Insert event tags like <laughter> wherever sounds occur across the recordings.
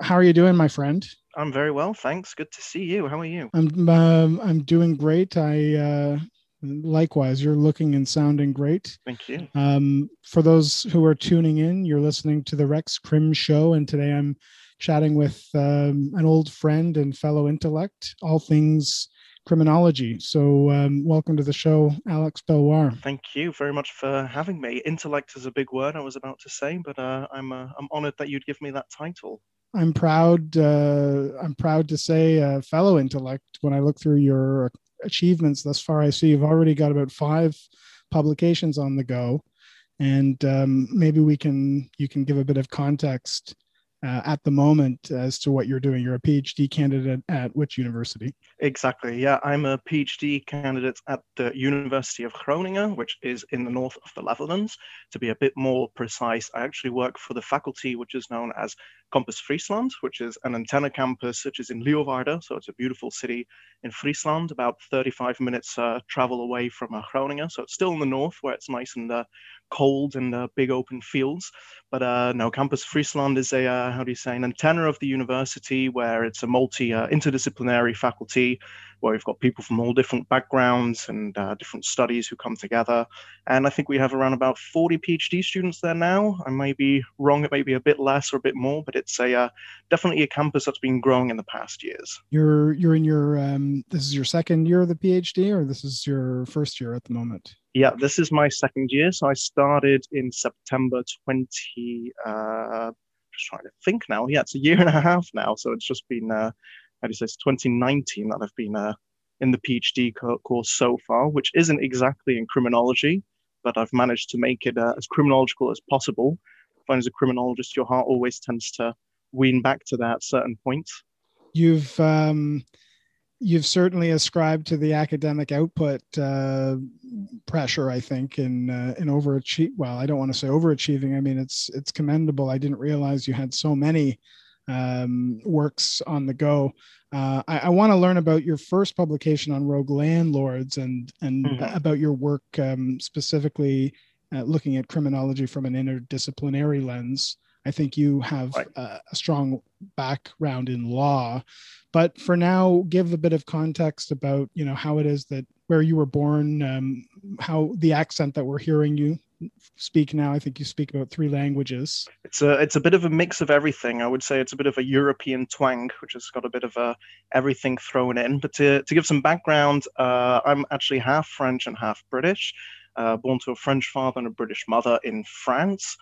how are you doing, my friend? I'm very well, thanks. Good to see you. How are you? I'm um, I'm doing great. I uh, likewise. You're looking and sounding great. Thank you. Um, for those who are tuning in, you're listening to the Rex Crim Show, and today I'm chatting with um, an old friend and fellow intellect, all things criminology. So, um, welcome to the show, Alex Belloir. Thank you very much for having me. Intellect is a big word I was about to say, but uh, I'm uh, I'm honored that you'd give me that title. I'm proud. Uh, I'm proud to say, uh, fellow intellect. When I look through your achievements thus far, I see you've already got about five publications on the go, and um, maybe we can you can give a bit of context uh, at the moment as to what you're doing. You're a PhD candidate at which university? Exactly. Yeah, I'm a PhD candidate at the University of Groningen, which is in the north of the Netherlands. To be a bit more precise, I actually work for the faculty which is known as Campus Friesland, which is an antenna campus, which is in Leeuwarden. So it's a beautiful city in Friesland, about 35 minutes uh, travel away from uh, Groningen. So it's still in the north where it's nice and uh, cold and uh, big open fields. But uh, no, Campus Friesland is a, uh, how do you say, an antenna of the university where it's a multi interdisciplinary faculty where we've got people from all different backgrounds and uh, different studies who come together. And I think we have around about 40 PhD students there now. I may be wrong, it may be a bit less or a bit more, but it's a uh, definitely a campus that's been growing in the past years. You're you're in your um, this is your second year of the PhD, or this is your first year at the moment? Yeah, this is my second year. So I started in September 20. Uh, just trying to think now. Yeah, it's a year and a half now. So it's just been uh, you say, it's 2019 that I've been uh, in the PhD course so far, which isn't exactly in criminology, but I've managed to make it uh, as criminological as possible. Find as a criminologist, your heart always tends to wean back to that certain point. You've um, you've certainly ascribed to the academic output uh, pressure, I think, in uh, in overachieve. Well, I don't want to say overachieving. I mean, it's it's commendable. I didn't realize you had so many um, works on the go. Uh, I, I want to learn about your first publication on rogue landlords and and mm-hmm. about your work um, specifically uh, looking at criminology from an interdisciplinary lens. I think you have right. a, a strong background in law, but for now, give a bit of context about you know how it is that where you were born, um, how the accent that we're hearing you speak now. I think you speak about three languages. It's a it's a bit of a mix of everything. I would say it's a bit of a European twang, which has got a bit of a everything thrown in. But to to give some background, uh, I'm actually half French and half British. Uh, born to a French father and a British mother in France.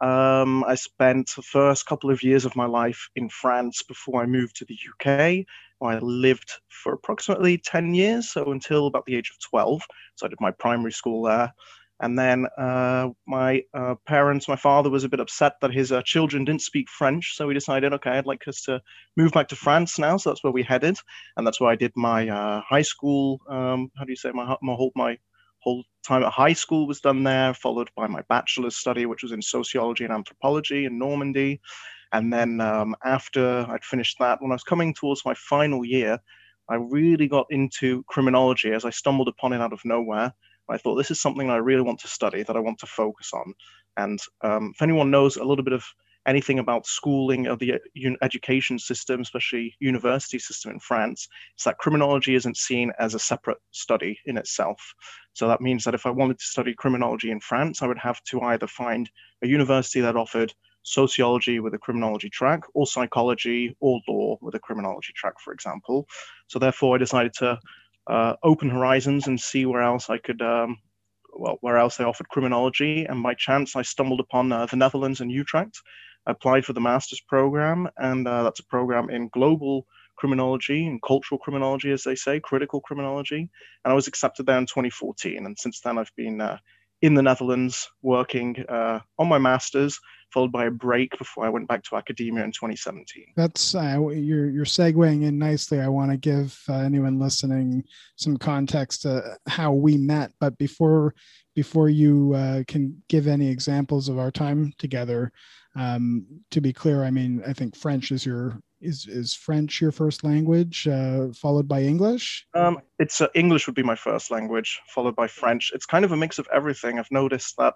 Um, I spent the first couple of years of my life in France before I moved to the UK. I lived for approximately 10 years, so until about the age of 12. So I did my primary school there. And then uh, my uh, parents, my father was a bit upset that his uh, children didn't speak French. So we decided, okay, I'd like us to move back to France now. So that's where we headed. And that's where I did my uh, high school, um, how do you say, my, my, whole, my whole time at high school was done there, followed by my bachelor's study, which was in sociology and anthropology in Normandy. And then um, after I'd finished that, when I was coming towards my final year, I really got into criminology as I stumbled upon it out of nowhere. I thought this is something I really want to study, that I want to focus on. And um, if anyone knows a little bit of anything about schooling or the education system, especially university system in France, it's that criminology isn't seen as a separate study in itself. So that means that if I wanted to study criminology in France, I would have to either find a university that offered sociology with a criminology track, or psychology, or law with a criminology track, for example. So therefore, I decided to uh, open horizons and see where else I could, um, well, where else they offered criminology. And by chance, I stumbled upon uh, the Netherlands and Utrecht. I applied for the master's program, and uh, that's a program in global criminology and cultural criminology, as they say, critical criminology. And I was accepted there in 2014. And since then, I've been uh, in the Netherlands working uh, on my master's, followed by a break before I went back to academia in 2017. That's uh, you're you're segueing in nicely. I want to give uh, anyone listening some context to how we met, but before before you uh, can give any examples of our time together, um, to be clear, I mean I think French is your is is French your first language, uh, followed by English? Um, it's uh, English would be my first language, followed by French. It's kind of a mix of everything. I've noticed that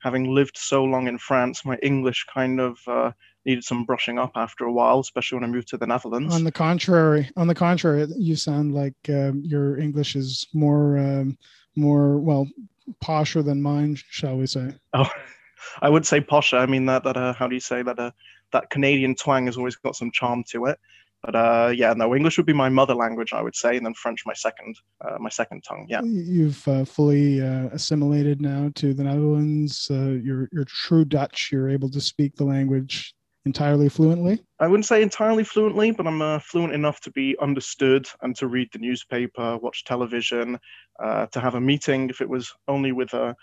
having lived so long in France, my English kind of uh, needed some brushing up after a while, especially when I moved to the Netherlands. On the contrary, on the contrary, you sound like um, your English is more um, more well posher than mine, shall we say? Oh, <laughs> I would say posher. I mean that that uh, how do you say that uh, that Canadian twang has always got some charm to it. But uh, yeah, no, English would be my mother language, I would say, and then French my second, uh, my second tongue. Yeah. You've uh, fully uh, assimilated now to the Netherlands. Uh, you're you're true Dutch. You're able to speak the language entirely fluently. I wouldn't say entirely fluently, but I'm uh, fluent enough to be understood and to read the newspaper, watch television, to have a meeting. If it was only with a,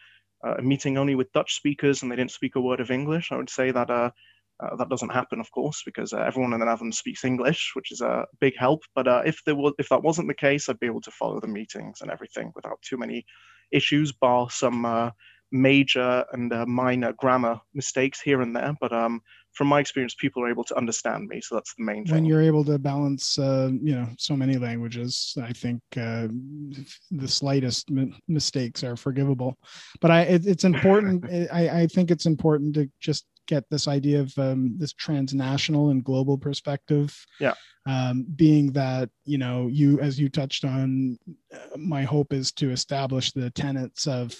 a meeting only with Dutch speakers and they didn't speak a word of English, I would say that uh, that doesn't happen, of course, because uh, everyone in the Netherlands speaks English, which is a big help. But uh, if there was, if that wasn't the case, I'd be able to follow the meetings and everything without too many issues, bar some uh, major and uh, minor grammar mistakes here and there. But um, from my experience, people are able to understand me, so that's the main thing. When you're able to balance, uh, you know, so many languages, I think the slightest m- mistakes are forgivable. But I, it, it's <laughs> important. I, I think it's important to just get this idea of um, this transnational and global perspective. Yeah. Um, being that you know you as you touched on, uh, my hope is to establish the tenets of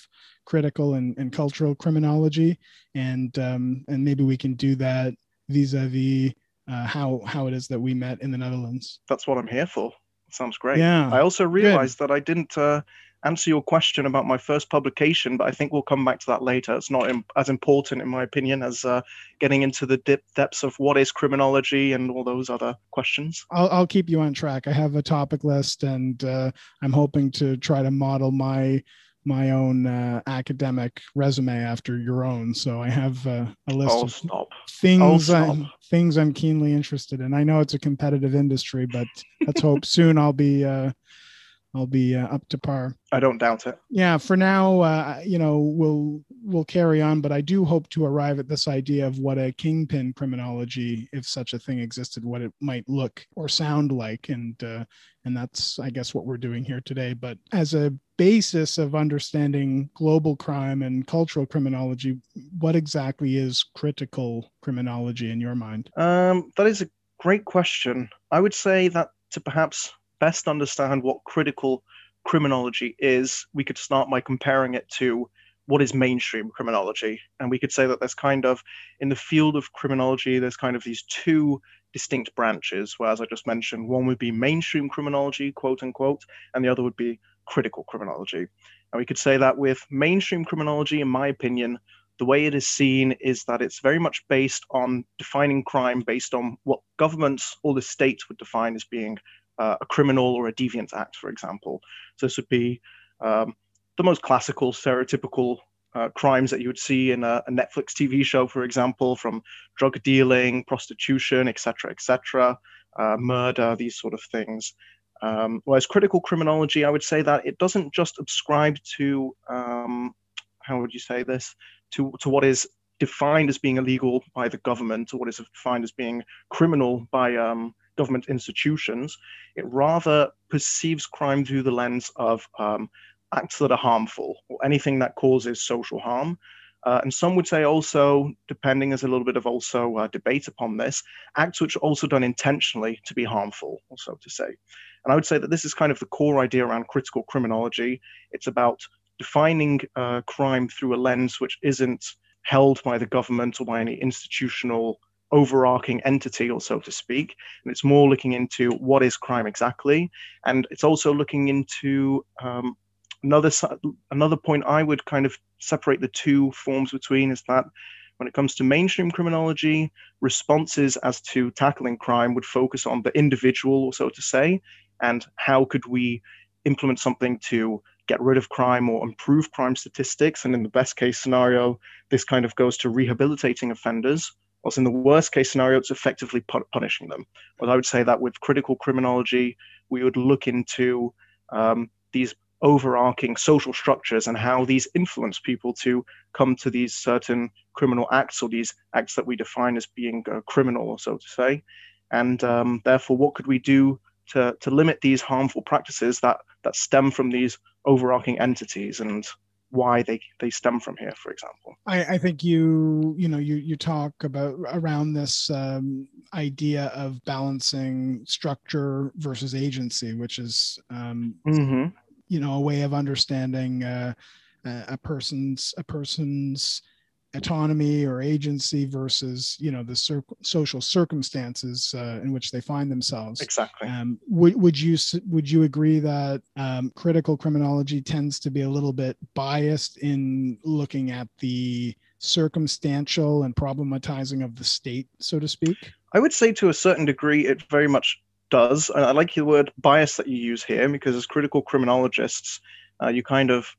critical and, and cultural criminology, and um, and maybe we can do that vis-a-vis uh, how how it is that we met in the Netherlands. That's what I'm here for. Sounds great. Yeah. I also realized Good. that I didn't uh, answer your question about my first publication, but I think we'll come back to that later. It's not Im- as important, in my opinion, as uh, getting into the dip- depths of what is criminology and all those other questions. I'll, I'll keep you on track. I have a topic list, and uh, I'm hoping to try to model my my own uh, academic resume after your own. So I have uh, a list oh, of stop. things oh, I'm, things I'm keenly interested in. I know it's a competitive industry, but let's hope <laughs> soon I'll be uh, I'll be uh, up to par. I don't doubt it. Yeah, for now, uh, you know, we'll we'll carry on, but I do hope to arrive at this idea of what a kingpin criminology, if such a thing existed, what it might look or sound like, and uh, and that's, I guess, what we're doing here today. But as a basis of understanding global crime and cultural criminology, what exactly is critical criminology in your mind? Um, that is a great question. I would say that to perhaps best understand what critical criminology is, we could start by comparing it to what is mainstream criminology. And we could say that there's kind of, in the field of criminology, there's kind of these two distinct branches, where, as I just mentioned, one would be mainstream criminology, quote unquote, and the other would be critical criminology. And we could say that with mainstream criminology, in my opinion, the way it is seen is that it's very much based on defining crime based on what governments or the states would define as being uh, a criminal or a deviant act, for example. So this would be um, the most classical, stereotypical uh, crimes that you would see in a, a, Netflix TV show, for example, from drug dealing, prostitution, etc., etc., uh, murder, these sort of things. Um, whereas critical criminology, I would say that it doesn't just ascribe to um, how would you say this to to what is defined as being illegal by the government or what is defined as being criminal by um, government institutions. It rather perceives crime through the lens of um, acts that are harmful or anything that causes social harm. Uh, and some would say also, depending, there's a little bit of also uh, debate upon this, acts which are also done intentionally to be harmful, so to say. And I would say that this is kind of the core idea around critical criminology. It's about defining uh, crime through a lens which isn't held by the government or by any institutional overarching entity, or so to speak. And it's more looking into what is crime exactly, and it's also looking into um, another another point. I would kind of separate the two forms between is that when it comes to mainstream criminology, responses as to tackling crime would focus on the individual, or so to say, and how could we implement something to get rid of crime or improve crime statistics. And in the best case scenario, this kind of goes to rehabilitating offenders. Whilst in the worst case scenario, it's effectively punishing them. But I would say that with critical criminology, we would look into um, these overarching social structures and how these influence people to come to these certain criminal acts or these acts that we define as being uh, criminal, so to say. And um, therefore, what could we do to, to limit these harmful practices that, that stem from these overarching entities? And why they they stem from here for example i, I think you you know you you talk about around this um, idea of balancing structure versus agency which is um, mm-hmm. you know a way of understanding uh, a person's a person's autonomy or agency versus you know the cir- social circumstances uh, in which they find themselves. Exactly. Um, would, would you would you agree that um, critical criminology tends to be a little bit biased in looking at the circumstantial and problematizing of the state so to speak? I would say to a certain degree it very much does. And i like the word bias that you use here because as critical criminologists uh, you kind of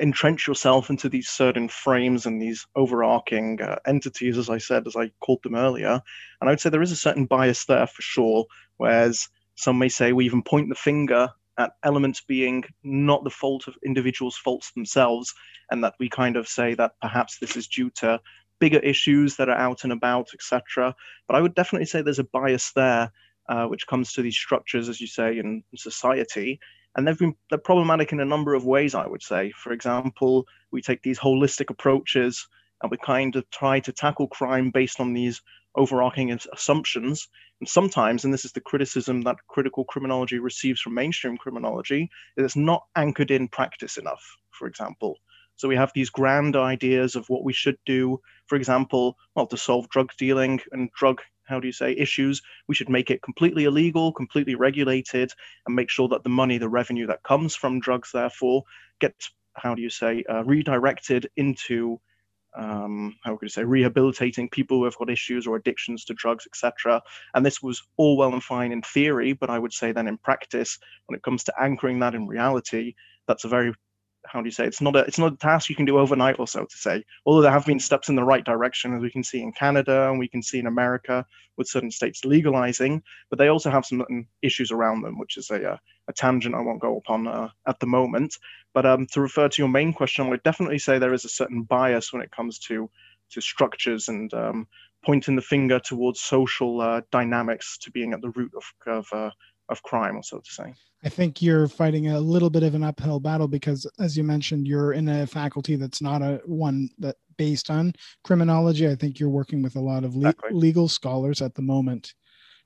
entrench yourself into these certain frames and these overarching uh, entities, as I said, as I called them earlier. And I would say there is a certain bias there for sure, whereas some may say we even point the finger at elements being not the fault of individuals' faults themselves, and that we kind of say that perhaps this is due to bigger issues that are out and about, etc. But I would definitely say there's a bias there, uh, which comes to these structures, as you say, in society, and they've been they're problematic in a number of ways i would say. For example we take these holistic approaches and we kind of try to tackle crime based on these overarching assumptions. And sometimes and this is the criticism that critical criminology receives from mainstream criminology it's not anchored in practice enough for example so we have these grand ideas of what we should do. For example well to solve drug dealing and drug how do you say issues we should make it completely illegal completely regulated and make sure that the money the revenue that comes from drugs therefore gets how do you say uh, redirected into um, how could you say rehabilitating people who have got issues or addictions to drugs etc and this was all well and fine in theory but i would say then in practice when it comes to anchoring that in reality that's a very how do you say it's not a it's not a task you can do overnight or so to say. Although there have been steps in the right direction as we can see in canada and we can see in america with certain states legalizing but they also have some issues around them which is a, uh, a tangent i won't go upon uh, at the moment. But um, to refer to your main question i would definitely say there is a certain bias when it comes to to structures and um, pointing the finger towards social uh, dynamics to being at the root of of, uh, of crime or so to say I think you're fighting a little bit of an uphill battle because, as you mentioned, you're in a faculty that's not a one that based on criminology. I think you're working with a lot of le- exactly. legal scholars at the moment.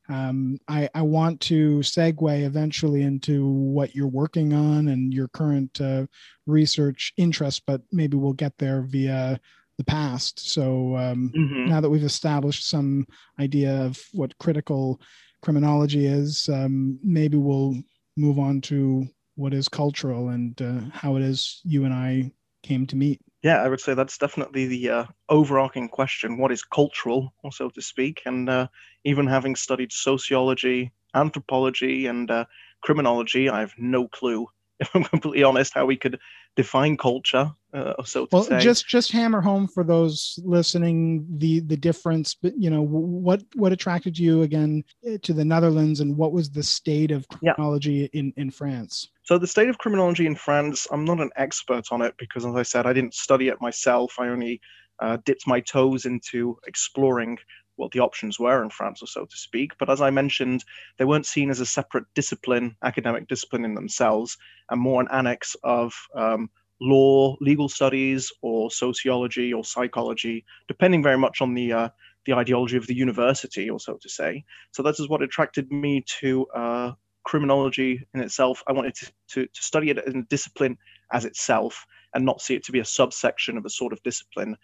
Um, I, I, want to segue eventually into what you're working on and your current uh, research interest, but maybe we'll get there via the past. So um, mm-hmm. now that we've established some idea of what critical criminology is, um, maybe we'll move on to what is cultural and uh, how it is you and I came to meet. Yeah, I would say that's definitely the uh, overarching question. What is cultural, so to speak? And uh, even having studied sociology, anthropology, and uh, criminology, I have no clue if <laughs> I'm completely honest, how we could define culture. Uh, so well, say. just just hammer home for those listening the the difference. But you know, what what attracted you again eh, to the Netherlands, and what was the state of criminology yeah. in in France? So the state of criminology in France, I'm not an expert on it because, as I said, I didn't study it myself. I only uh, dipped my toes into exploring what the options were in France, or so to speak. But as I mentioned, they weren't seen as a separate discipline, academic discipline in themselves, and more an annex of um, law, legal studies, or sociology or psychology, depending very much on the uh, the ideology of the university, or so to say. So that is what attracted me to uh, criminology in itself. I wanted to, to, to study it as a discipline as itself and not see it to be a subsection of a sort of discipline.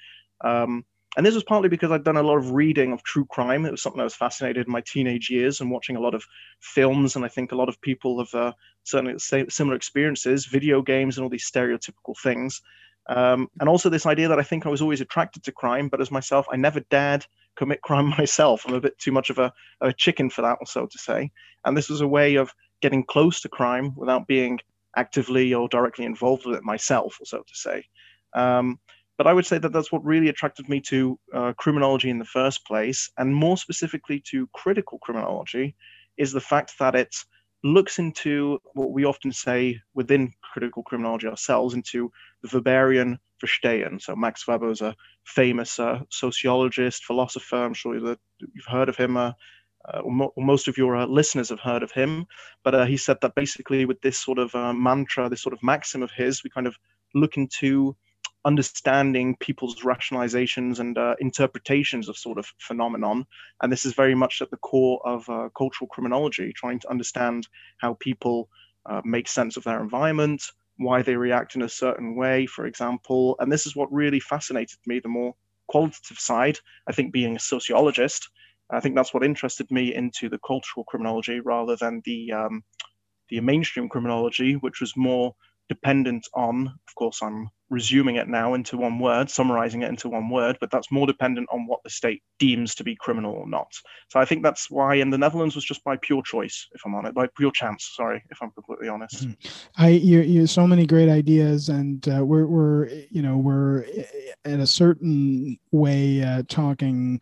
Um, and this was partly because I'd done a lot of reading of true crime. It was something I was fascinated in my teenage years and watching a lot of films. And I think a lot of people have uh, certainly similar experiences, video games, and all these stereotypical things. Um, and also this idea that I think I was always attracted to crime, but as myself, I never dared commit crime <laughs> myself. I'm a bit too much of a, a chicken for that, or so to say. And this was a way of getting close to crime without being actively or directly involved with it myself, or so to say. Um, but I would say that that's what really attracted me to uh, criminology in the first place, and more specifically to critical criminology, is the fact that it looks into what we often say within critical criminology ourselves, into the Weberian Verstehen. So Max Weber is a famous uh, sociologist, philosopher. I'm sure that you've heard of him. Uh, uh, mo- most of your uh, listeners have heard of him, but uh, he said that basically with this sort of uh, mantra, this sort of maxim of his, we kind of look into understanding people's rationalizations and uh, interpretations of sort of phenomenon. And this is very much at the core of uh, cultural criminology, trying to understand how people uh, make sense of their environment, why they react in a certain way, for example. And this is what really fascinated me the more qualitative side. I think being a sociologist, I think that's what interested me into the cultural criminology rather than the um, the mainstream criminology, which was more dependent on, of course, I'm resuming it now into one word, summarizing it into one word, but that's more dependent on what the state deems to be criminal or not. So I think that's why in the Netherlands was just by pure choice, if I'm honest, by pure chance. Sorry, if I'm completely honest. Mm-hmm. I you you so many great ideas, and uh, we're we're you know we're in a certain way uh, talking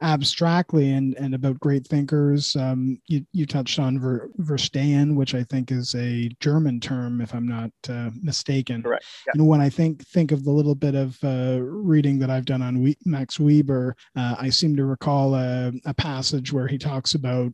abstractly and, and about great thinkers. Um, you, you touched on Ver, Verstehen, which I think is a German term, if I'm not uh, mistaken. Correct. Yeah. And when I think think of the little bit of uh, reading that I've done on we- Max Weber, uh, I seem to recall a, a, passage where he talks about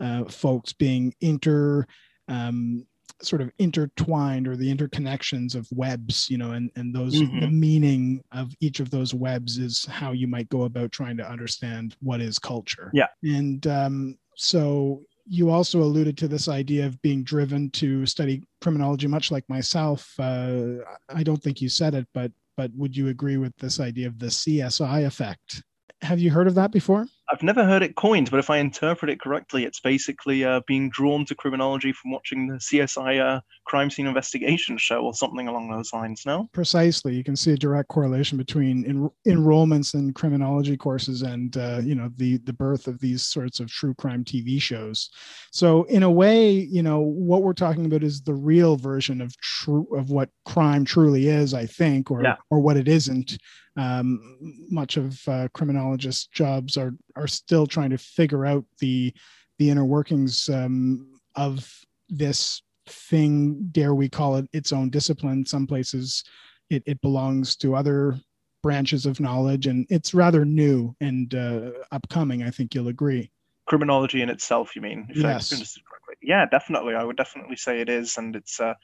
uh, folks being inter um, sort of intertwined or the interconnections of webs you know and and those mm-hmm. the meaning of each of those webs is how you might go about trying to understand what is culture. Yeah. And um, so you also alluded to this idea of being driven to study criminology much like myself. Uh, i don't think you said it but but would you agree with this idea of the csi effect have you heard of that before I've never heard it coined, but if I interpret it correctly, it's basically uh, being drawn to criminology from watching the CSI uh, crime scene investigation show or something along those lines. No, precisely. You can see a direct correlation between en- enrollments in criminology courses and uh, you know the the birth of these sorts of true crime TV shows. So in a way, you know what we're talking about is the real version of true of what crime truly is, I think, or yeah. or what it isn't um, much of uh, criminologists' jobs are are still trying to figure out the the inner workings um, of this thing. Dare we call it its own discipline? Some places it, it belongs to other branches of knowledge, and it's rather new and uh, upcoming. I think you'll agree. Criminology in itself, you mean? yes. Yeah, definitely. I would definitely say it is, and it's. Uh,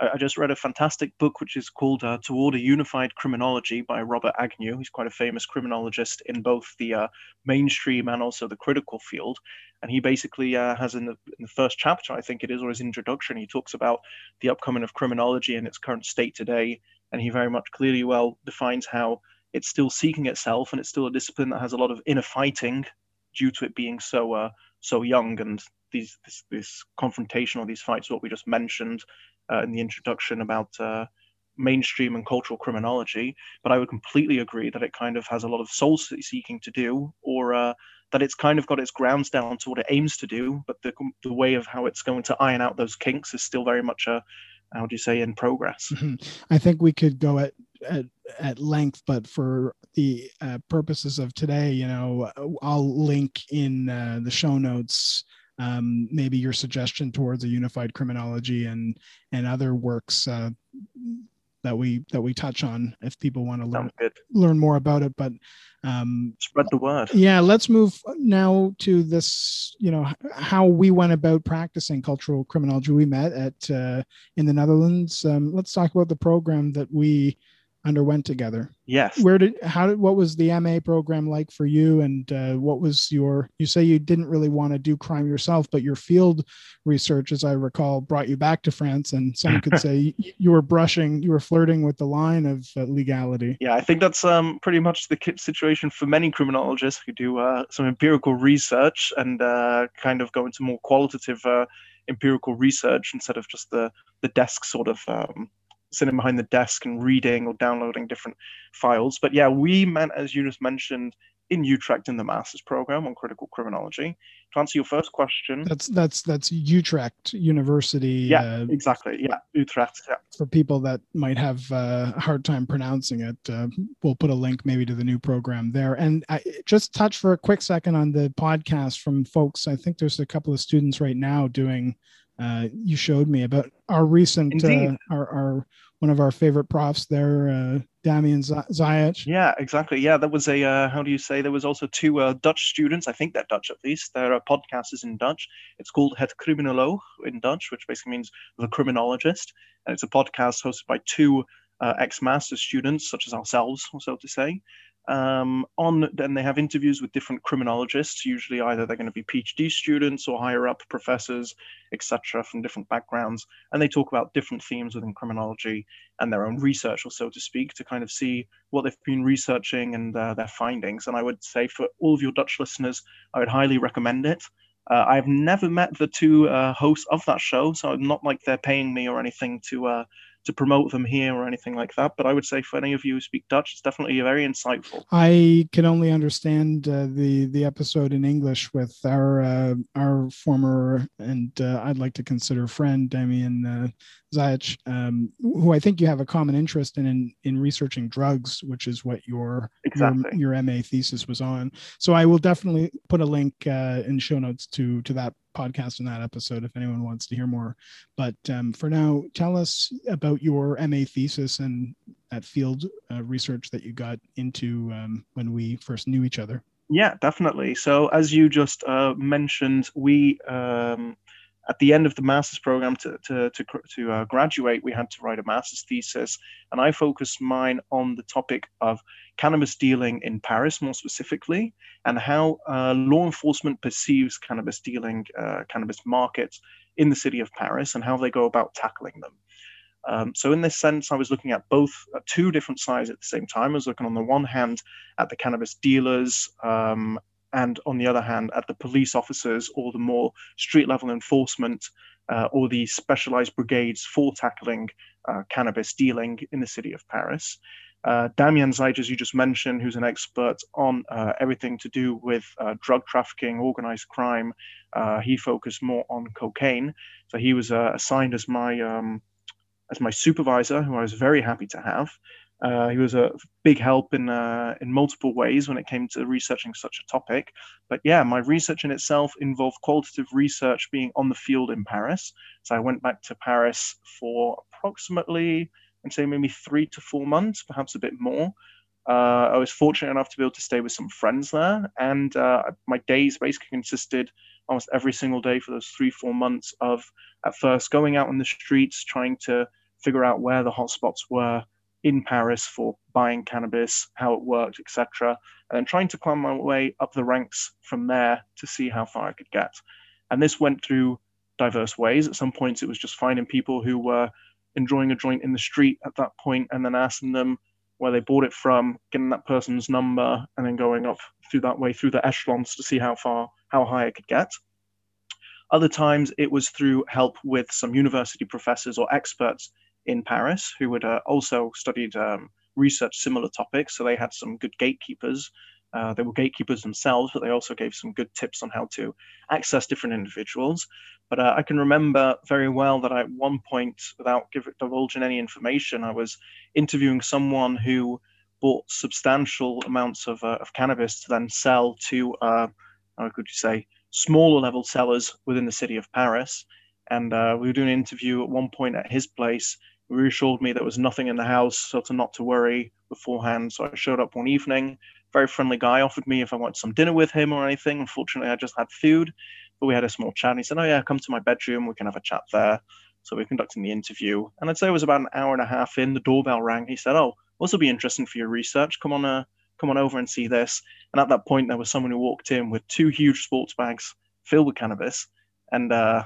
I, just read a fantastic book which is called uh, Toward a Unified Criminology by Robert Agnew. He's quite a famous criminologist in both the uh, mainstream and also the critical field. And he basically uh, has in the, in the first chapter, I think it is, or his introduction, he talks about the upcoming of criminology and its current state today. And he very much clearly well defines how it's still seeking itself and it's still a discipline that has a lot of inner fighting due to it being so uh, so young and these this, this confrontation or these fights what we just mentioned uh, in the introduction about uh, mainstream and cultural criminology, but I would completely agree that it kind of has a lot of soul seeking to do, or uh, that it's kind of got its grounds down to what it aims to do, but the, the way of how it's going to iron out those kinks is still very much a, how do you say, in progress. Mm-hmm. I think we could go at, at, at length, but for the uh, purposes of today, you know, I'll link in uh, the show notes um, maybe your suggestion towards a unified criminology and and other works uh, that we that we touch on if people want to learn learn more about it but um, spread the word. yeah let's move now to this you know how we went about practicing cultural criminology. We met at uh, in the netherlands. Um, let's talk about the program that we underwent together. Yes. Where did how did what was the MA program like for you, and uh, what was your? You say you didn't really want to do crime yourself, but your field research, as I recall, brought you back to France, and some could <laughs> say you were brushing, you were flirting with the line of uh, legality. Yeah, I think that's um, pretty much the situation for many criminologists who do uh, some empirical research and uh, kind of go into more qualitative uh, empirical research instead of just the the desk sort of um, sitting behind the desk and reading or downloading different files. But yeah, we meant, as you just mentioned, in Utrecht in the master's program on critical criminology. To answer your first question, that's that's that's Utrecht University. Yeah, uh, exactly. Yeah, Utrecht. Yeah. For people that might have uh, a hard time pronouncing it, uh, we'll put a link maybe to the new program there. And I just touch for a quick second on the podcast from folks. I think there's a couple of students right now doing uh, you showed me about our recent uh, our, our one of our favorite profs there, uh, Damian Zaitch. Yeah, exactly. Yeah, there was a uh, how do you say? There was also two uh, Dutch students. I think they're Dutch at least. Their podcast is in Dutch. It's called Het Criminoloog in Dutch, which basically means the criminologist, and it's a podcast hosted by two uh, ex-master students, such as ourselves, so to say. Um, on then they have interviews with different criminologists. Usually, either they're going to be PhD students or higher up professors, etc., from different backgrounds, and they talk about different themes within criminology and their own research, or so to speak, to kind of see what they've been researching and uh, their findings. And I would say for all of your Dutch listeners, I would highly recommend it. Uh, I've never met the two uh, hosts of that show, so I'm not like they're paying me or anything to uh, to promote them here or anything like that. But I would say for any of you who speak Dutch, it's definitely very insightful. I can only understand uh, the the episode in English with our uh, our former and uh, I'd like to consider friend Damien uh, Zaitch, um, who I think you have a common interest in, in in researching drugs, which is what your exactly. your, your MA thesis was on. So I will definitely put a link uh, in show notes to to that podcast in that episode if anyone wants to hear more. But um, for now, tell us about your MA thesis and that field uh, research that you got into um, when we first knew each other. Yeah, definitely. So as you just uh, mentioned, we um, at the end of the master's program to to to, to uh, graduate, we had to write a master's thesis, and I focused mine on the topic of cannabis dealing in Paris, more specifically, and how uh, law enforcement perceives cannabis dealing, uh, cannabis markets in the city of Paris, and how they go about tackling them. Um, so in this sense, I was looking at both two different sides at the same time. I was looking on the one hand at the cannabis dealers um, and on the other hand, at the police officers or the more street level enforcement uh, or the specialized brigades for tackling uh, cannabis dealing in the city of Paris. Uh, Damian as you just mentioned, who's an expert on uh, everything to do with uh, drug trafficking, organized crime, uh, he focused more on cocaine. So he was assigned as my um, as my supervisor, who I was very happy to have. Uh, he was a big help in uh, in multiple ways when it came to researching such a topic. But yeah, my research in itself involved qualitative research being on the field in Paris. So I went back to Paris for approximately, I'd say maybe three to four months, perhaps a bit more. Uh, I was fortunate enough to be able to stay with some friends there, and uh, my days basically consisted almost every single day for those three four months of at first going out on the streets trying to figure out where the hotspots were in Paris for buying cannabis, how it worked, etc., and then trying to climb my way up the ranks from there to see how far I could get. And this went through diverse ways. At some points, it was just finding people who were enjoying a joint in the street at that point and then asking them where they bought it from, getting that person's number, and then going up through that way through the echelons to see how far, how high I could get. Other times, it was through help with some university professors or experts in Paris who had uh, also studied um, research similar topics. So they had some good gatekeepers. Uh, they were gatekeepers themselves, but they also gave some good tips on how to access different individuals. But uh, I can remember very well that I, at one point, without divulging any information, I was interviewing someone who bought substantial amounts of, uh, of cannabis to then sell to, uh, how could you say, smaller level sellers within the city of Paris. And uh, we were doing an interview at one point at his place reassured me there was nothing in the house, so to not to worry beforehand. So I showed up one evening. Very friendly guy offered me if I wanted some dinner with him or anything. Unfortunately, I just had food, but we had a small chat. And he said, "Oh yeah, come to my bedroom. We can have a chat there." So we're conducting the interview, and I'd say it was about an hour and a half in. The doorbell rang. He said, "Oh, this will be interesting for your research. Come on, uh, come on over and see this." And at that point, there was someone who walked in with two huge sports bags filled with cannabis, and uh,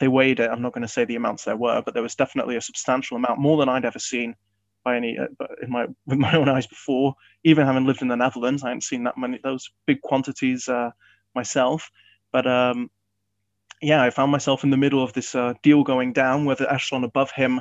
they weighed it. I'm not going to say the amounts there were, but there was definitely a substantial amount, more than I'd ever seen by any uh, in my with my own eyes before. Even having lived in the Netherlands, I hadn't seen that many those big quantities uh, myself. But um, yeah, I found myself in the middle of this uh, deal going down, where the echelon above him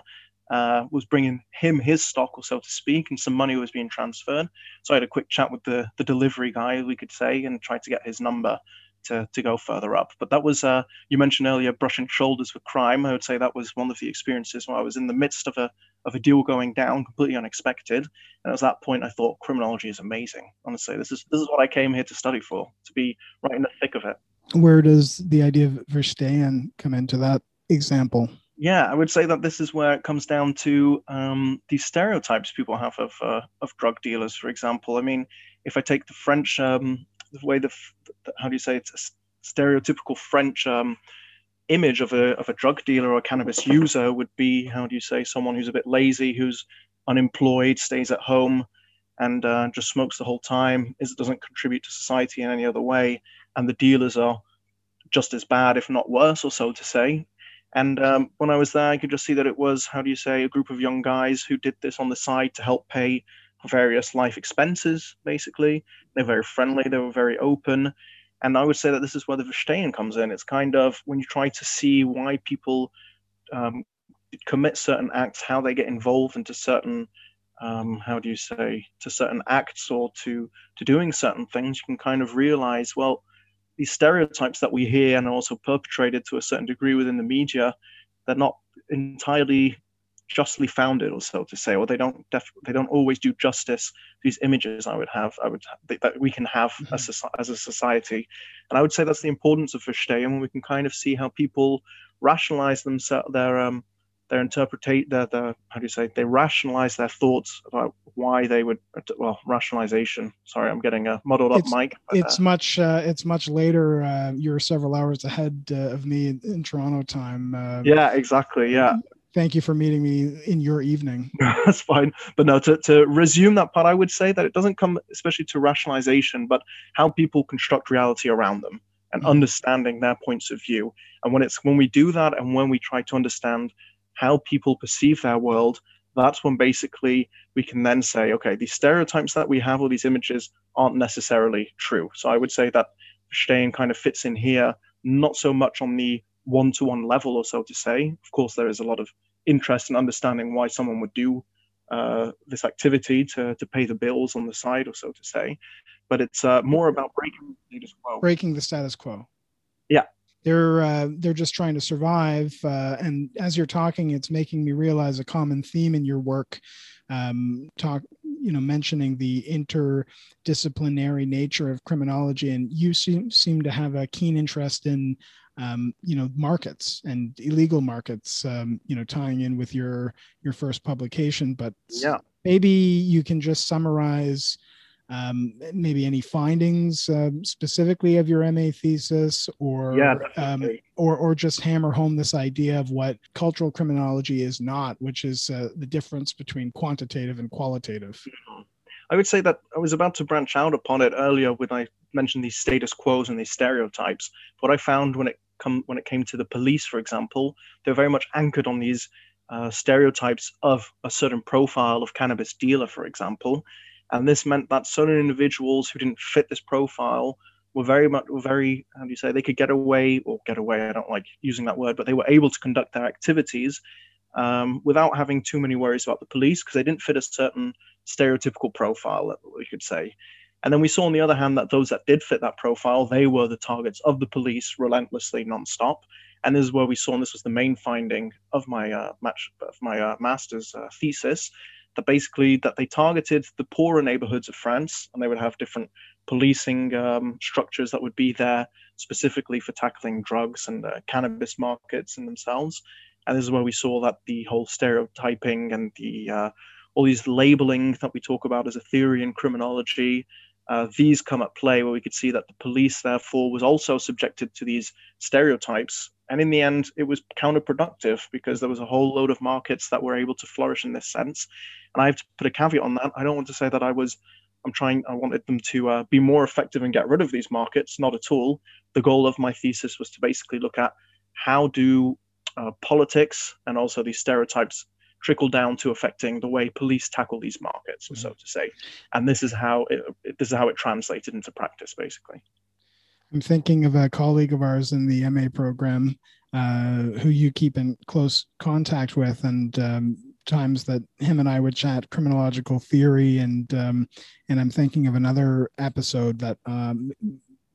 uh, was bringing him his stock, or so to speak, and some money was being transferred. So I had a quick chat with the the delivery guy, we could say, and tried to get his number to, to go further up. But that was, uh, you mentioned earlier, brushing shoulders with crime. I would say that was one of the experiences where I was in the midst of a, of a deal going down, completely unexpected. And at that point, I thought criminology is amazing. Honestly, this is, this is what I came here to study for, to be right in the thick of it. Where does the idea of Verstehen come into that example? Yeah, I would say that this is where it comes down to um, these stereotypes people have of, uh, of drug dealers, for example. I mean, if I take the French um, the way the, how do you say it's a stereotypical French um, image of a of a drug dealer or a cannabis user would be how do you say someone who's a bit lazy, who's unemployed, stays at home, and uh, just smokes the whole time. Is doesn't contribute to society in any other way, and the dealers are just as bad, if not worse, or so to say. And um, when I was there, I could just see that it was, how do you say, a group of young guys who did this on the side to help pay various life expenses, basically. They're very friendly, they were very open. And I would say that this is where the Verstehen comes in. It's kind of when you try to see why people um, commit certain acts, how they get involved into certain, um, how do you say, to certain acts or to to doing certain things, you can kind of realize, well, these stereotypes that we hear and are also perpetrated to a certain degree within the media, they're not entirely justly founded, or so to say, or they don't def- they don't always do justice these images. I would have, I would that we can have mm-hmm. as, a, as a society, and I would say that's the importance of Verstehen, when we can kind of see how people rationalize themselves, their um, their interpretate their, their how do you say they rationalize their thoughts about why they would well rationalization sorry i'm getting a muddled up it's, mic it's uh, much uh, it's much later uh, you're several hours ahead uh, of me in, in toronto time yeah exactly yeah thank you for meeting me in your evening. <laughs> That's fine. But no, to, to resume that part, I would say that it doesn't come especially to rationalization, but how people construct reality around them and mm-hmm. understanding their points of view. And when it's when we do that and when we try to understand how people perceive their world, that's when basically we can then say, okay, these stereotypes that we have or these images aren't necessarily true. So I would say that Stein kind of fits in here, not so much on the one to one level, or so to say. Of course, there is a lot of interest in understanding why someone would do uh, this activity to, to pay the bills on the side, or so to say. But it's uh, more about breaking the status quo. Breaking the status quo. Yeah. They're uh, they're just trying to survive, uh, and as you're talking, it's making me realize a common theme in your work. Um, talk, you know, mentioning the interdisciplinary nature of criminology, and you seem seem to have a keen interest in um, you know markets and illegal markets um, you know tying in with your your first publication but yeah. maybe you can just summarize um, maybe any findings uh, specifically of your MA thesis, or yeah, um, or or just hammer home this idea of what cultural criminology is not, which is uh, the difference between quantitative and qualitative. I would say that I was about to branch out upon it earlier when I mentioned these status quos and these stereotypes. What I found when it come when it came to the police, for example, they're very much anchored on these uh, stereotypes of a certain profile of cannabis dealer, for example, and this meant that certain individuals who didn't fit this profile were very much were very how do you say they could get away or get away. I don't like using that word, but they were able to conduct their activities um, without having too many worries about the police because they didn't fit a certain stereotypical profile, we could say. And then we saw, on the other hand, that those that did fit that profile, they were the targets of the police relentlessly, nonstop. And this is where we saw, and this was the main finding of my uh, match of my uh, master's uh, thesis, that basically that they targeted the poorer neighborhoods of France, and they would have different policing um, structures that would be there specifically for tackling drugs and uh, cannabis markets in themselves. And this is where we saw that the whole stereotyping and the uh, all these labeling that we talk about as a theory in criminology, uh, these come at play where we could see that the police, therefore, was also subjected to these stereotypes. And in the end, it was counterproductive because there was a whole load of markets that were able to flourish in this sense. And I have to put a caveat on that. I don't want to say that I was, I'm trying, I wanted them to uh, be more effective and get rid of these markets. Not at all. The goal of my thesis was to basically look at how do uh, politics and also these stereotypes trickle down to affecting the way police tackle these markets, mm-hmm. so to say. And this is how it, this is how it translated into practice, basically. I'm thinking of a colleague of ours in the MA program uh, who you keep in close contact with, and um, times that him and I would chat criminological theory, and um, and I'm thinking of another episode that um,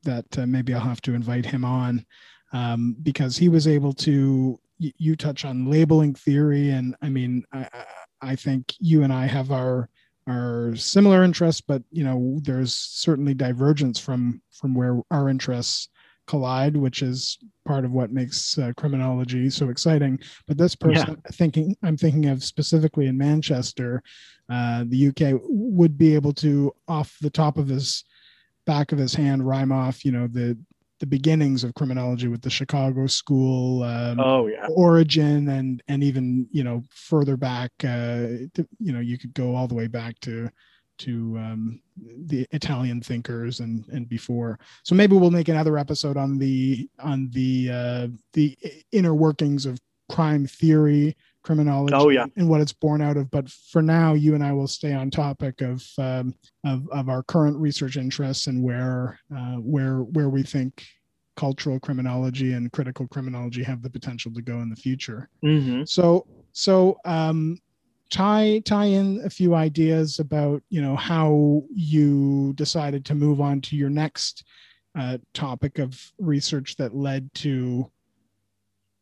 that uh, maybe I'll have to invite him on um, because he was able to you touch on labeling theory, and I mean, I, I think you and I have our our similar interests, but you know, there's certainly divergence from from where our interests collide, which is part of what makes uh, criminology so exciting. But this person, yeah. thinking, I'm thinking of specifically in Manchester, uh, the UK, would be able to, off the top of his back of his hand, rhyme off, you know, the the beginnings of criminology with the Chicago School um, oh yeah origin and and even you know further back uh, to, you know you could go all the way back to to um, the Italian thinkers and and before. So maybe we'll make another episode on the on the uh, the inner workings of crime theory, criminology, Oh, yeah. and what it's born out of. But for now, you and I will stay on topic of um, of, of our current research interests and where uh, where where we think cultural criminology and critical criminology have the potential to go in the future. hmm So so um, tie tie in a few ideas about you know how you decided to move on to your next uh, topic of research that led to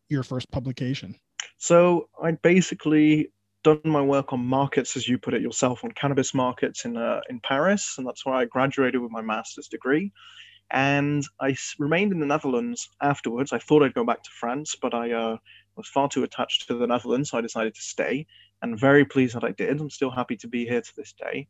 your first publication. So I'd basically done my work on markets, as you put it yourself, on cannabis markets in uh, in Paris, and that's where I graduated with my master's degree. And I remained in the Netherlands afterwards. I thought I'd go back to France, but I uh, was far too attached to the Netherlands, so I decided to stay. And very pleased that I did. I'm still happy to be here to this day.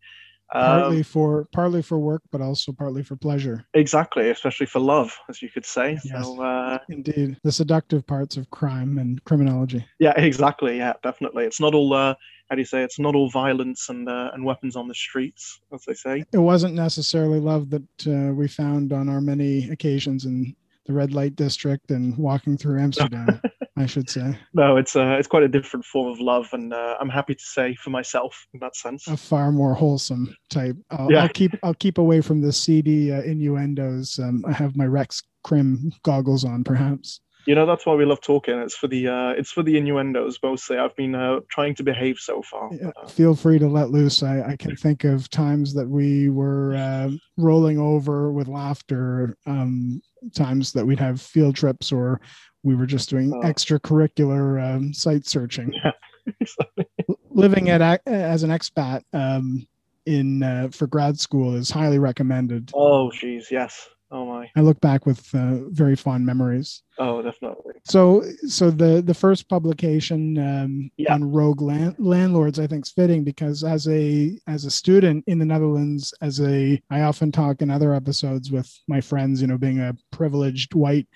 Partly Um, for partly for work, but also partly for pleasure. exactly, especially for love, as you could say. Yes. So uh, Indeed, the seductive parts of crime and criminology. Yeah, exactly. Yeah, definitely. It's not all uh, how do you say? It's not all violence and uh, and weapons on the streets, as they say. It wasn't necessarily love that uh, we found on our many occasions in the red light district and walking through <laughs> Amsterdam. I should say No, it's uh, it's quite a different form of love, and uh, I'm happy to say for myself in that sense. a far more wholesome type. I'll, Yeah. I'll keep I'll keep away from the seedy uh, innuendos. Um, I have my Rex Crim goggles on, perhaps. You know, that's why we love talking. It's for the uh, it's for the innuendos mostly. I've been uh, trying to behave so far. Yeah, uh, feel free to let loose. I, I can think of times that we were uh, rolling over with laughter. Um, times that we'd have field trips or we were just doing Oh. extracurricular um, site searching. <laughs> exactly. Living at as an expat um, in uh, for grad school is highly recommended. oh, jeez, yes. Oh my. I look back with uh, very fond memories. Oh, definitely. So, so the the first publication um, Yeah. on rogue land, landlords, I think, is fitting because as a as a student in the Netherlands, as a I often talk in other episodes with my friends, you know, being a privileged white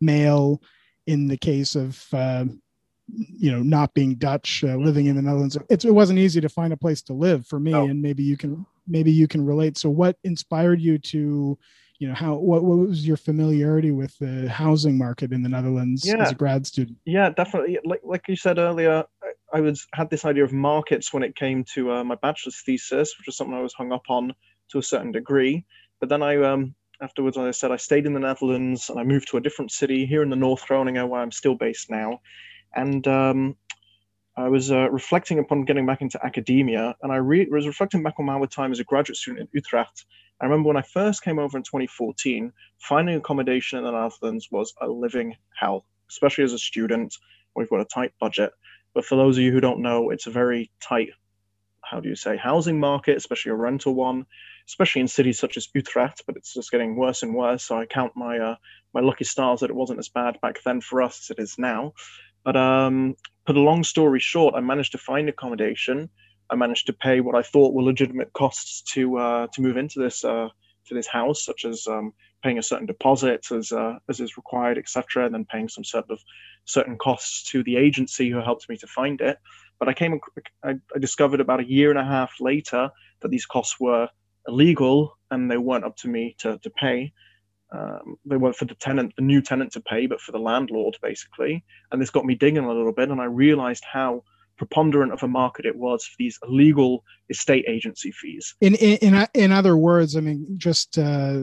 male, in the case of uh, you know not being Dutch, uh, living in the Netherlands, it's, it wasn't easy to find a place to live for me, No. and maybe you can maybe you can relate. So, what inspired you to you know how what, what was your familiarity with the housing market in the netherlands Yeah. as a grad student Yeah, definitely. Like like you said earlier, I, I was had this idea of markets when it came to uh, my bachelor's thesis, which was something I was hung up on to a certain degree. But then I um afterwards, as I said, I stayed in the Netherlands and I moved to a different city here in the North Groningen, where I'm still based now. And um, I was uh, reflecting upon getting back into academia, and I re- was reflecting back on my time as a graduate student in Utrecht. I remember when I first came over in 2014, finding accommodation in the Netherlands was a living hell, especially as a student. We've got a tight budget. But for those of you who don't know, it's a very tight, how do you say, housing market, especially a rental one, especially in cities such as Utrecht. But it's just getting worse and worse. So I count my uh, my lucky stars that it wasn't as bad back then for us as it is now. But um, put a long story short, I managed to find accommodation. I managed to pay what I thought were legitimate costs to uh, to move into this uh, to this house, such as um, paying a certain deposit as uh, as is required, etc., and then paying some sort of certain costs to the agency who helped me to find it. But I came, I, I discovered about a year and a half later that these costs were illegal and they weren't up to me to to pay. Um, they weren't for the tenant, the new tenant to pay, but for the landlord, basically. And this got me digging a little bit, and I realized how preponderant of a market it was for these illegal estate agency fees. in in in, in other words i mean just uh,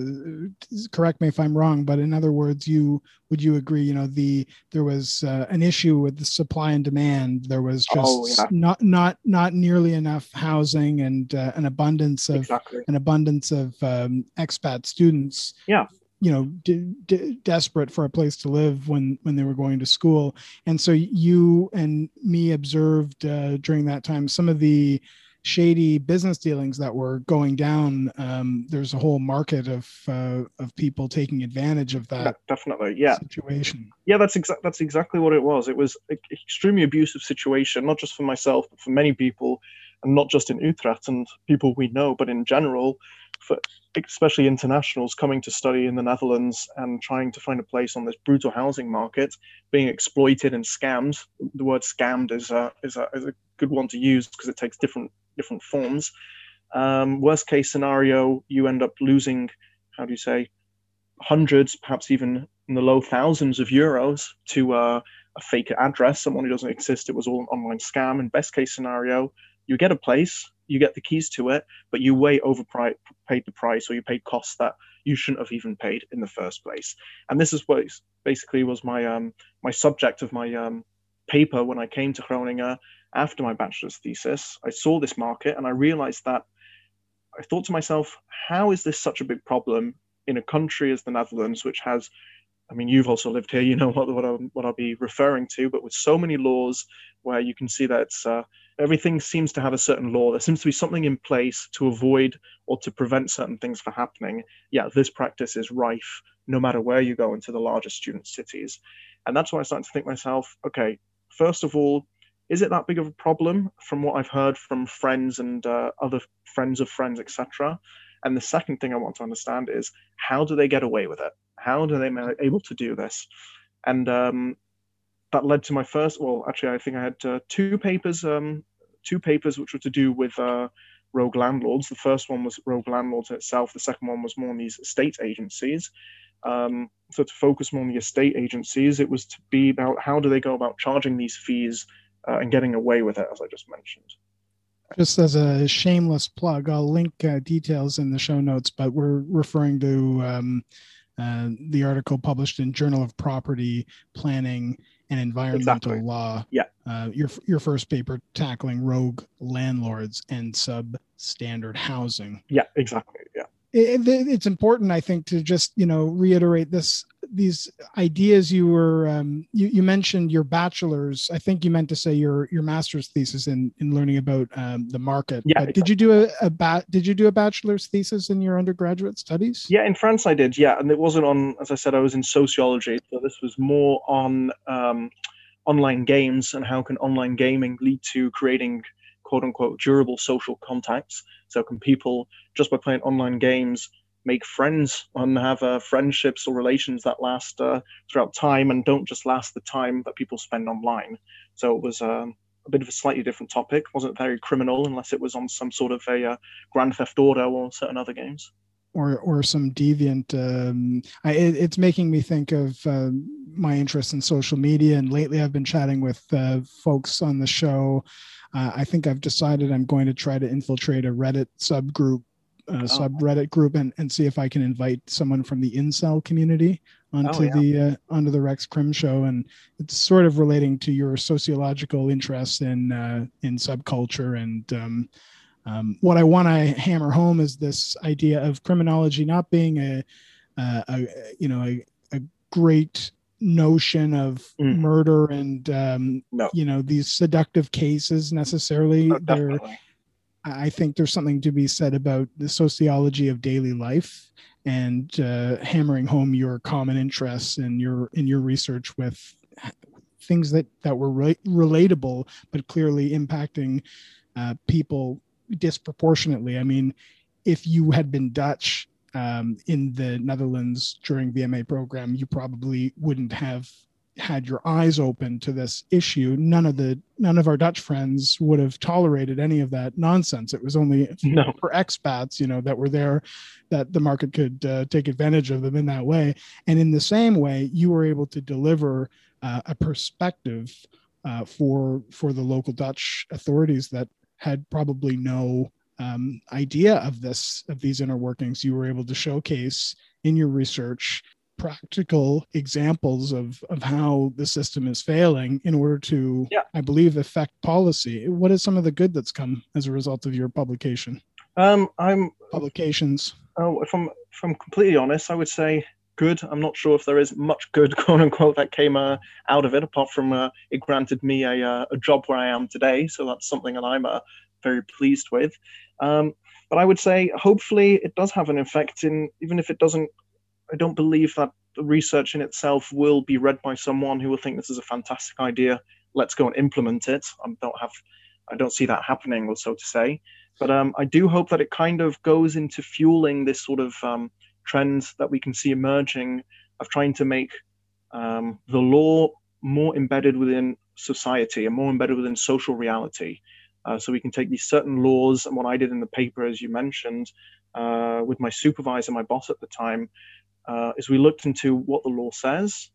correct me if i'm wrong but in other words you would you agree you know the there was uh, an issue with the supply and demand there was just Oh, yeah. not not not nearly enough housing and uh, an abundance of Exactly. an abundance of um, expat students Yeah. You know d- d- desperate for a place to live when when they were going to school and so you and me observed uh, during that time some of the shady business dealings that were going down um, there's a whole market of uh, of people taking advantage of Yeah, that definitely. Yeah. situation Yeah, that's exact. That's exactly what it was. It was an extremely abusive situation, not just for myself, but for many people, and not just in Utrecht and people we know, but in general, for especially internationals coming to study in the Netherlands and trying to find a place on this brutal housing market, being exploited and scammed. The word "scammed" is a is a, is a good one to use because it takes different different forms. Um, worst case scenario, you end up losing, how do you say, hundreds, perhaps even in the low thousands of euros to uh, a fake address, someone who doesn't exist. It was all an online scam. In best case scenario, you get a place, you get the keys to it, but you way overpaid the price or you paid costs that you shouldn't have even paid in the first place. And this is what basically was my um, my subject of my um, paper when I came to Groningen after my bachelor's thesis. I saw this market and I realized that I thought to myself, how is this such a big problem in a country as the Netherlands, which has I mean, you've also lived here. You know what what I'll, what I'll be referring to. But with so many laws, where you can see that uh, everything seems to have a certain law. There seems to be something in place to avoid or to prevent certain things from happening. Yeah, this practice is rife no matter where you go into the larger student cities, and that's why I started to think myself. Okay, first of all, is it that big of a problem from what I've heard from friends and uh, other friends of friends, etc. And the second thing I want to understand is how do they get away with it? How do they able to do this? And um, that led to my first. Well, actually, I think I had uh, two papers, um, two papers which were to do with uh, rogue landlords. The first one was rogue landlords itself. The second one was more on these estate agencies. Um, so to focus more on the estate agencies, it was to be about how do they go about charging these fees uh, and getting away with it, as I just mentioned. Just as a shameless plug, I'll link uh, details in the show notes, but we're referring to um, uh, the article published in Journal of Property Planning and Environmental exactly. Law. Yeah. Uh, your your first paper tackling rogue landlords and substandard housing. Yeah, exactly. Yeah it, it's important, I think, to just you know reiterate this these ideas you were um, you, you mentioned your bachelor's. I think you meant to say your your master's thesis in in learning about um, the market. Yeah. Exactly. Did you do a, a ba- Did you do a bachelor's thesis in your undergraduate studies? Yeah, in France I did. Yeah, and it wasn't on. As I said, I was in sociology, so this was more on um, online games and how can online gaming lead to creating quote unquote durable social contacts. So, can people, just by playing online games, make friends and have uh, friendships or relations that last uh, throughout time and don't just last the time that people spend online? So, it was um, a bit of a slightly different topic. wasn't very criminal unless it was on some sort of a uh, Grand Theft Auto or certain other games. Or, or some deviant. Um, I, it, it's making me think of uh, my interest in social media, and lately I've been chatting with uh, folks on the show uh, I think I've decided I'm going to try to infiltrate a Reddit subgroup, uh, oh. subreddit group, and, and see if I can invite someone from the incel community onto oh, yeah. the uh, onto the Rex Crim show, and it's sort of relating to your sociological interest in uh, in subculture and. Um, um, what I want to hammer home is this idea of criminology not being a, a you know a, a great notion of mm. murder and um, no. you know these seductive cases necessarily. No, there, I think there's something to be said about the sociology of daily life and uh, hammering home your common interests and your in your research with things that that were re- relatable but clearly impacting uh, people disproportionately. I mean, if you had been Dutch um, in the Netherlands during the MA program, you probably wouldn't have had your eyes open to this issue none of the none of our dutch friends would have tolerated any of that nonsense. It was only <laughs> no. for expats you know that were there that the market could uh, take advantage of them in that way. And in the same way you were able to deliver uh, a perspective uh, for for the local dutch authorities that had probably no um, idea of this of these inner workings. You were able to showcase in your research practical examples of of how the system is failing in order to yeah. i believe affect policy. What is some of the good that's come as a result of your publication? Um i'm publications. oh if i'm if i'm completely honest i would say good. I'm not sure if there is much good <laughs> quote unquote that came uh, out of it apart from uh, it granted me a, uh, a job where i am today. So that's something that i'm uh, very pleased with. Um, but I would say hopefully it does have an effect in even if it doesn't. I don't believe that the research in itself will be read by someone who will think this is a fantastic idea. Let's go and implement it. I don't have, I don't see that happening, or so to say. But um, I do hope that it kind of goes into fueling this sort of um, trend that we can see emerging of trying to make um, the law more embedded within society and more embedded within social reality. Uh, so we can take these certain laws, and what I did in the paper, as you mentioned, uh, with my supervisor, my boss at the time, uh, is we looked into what the law says,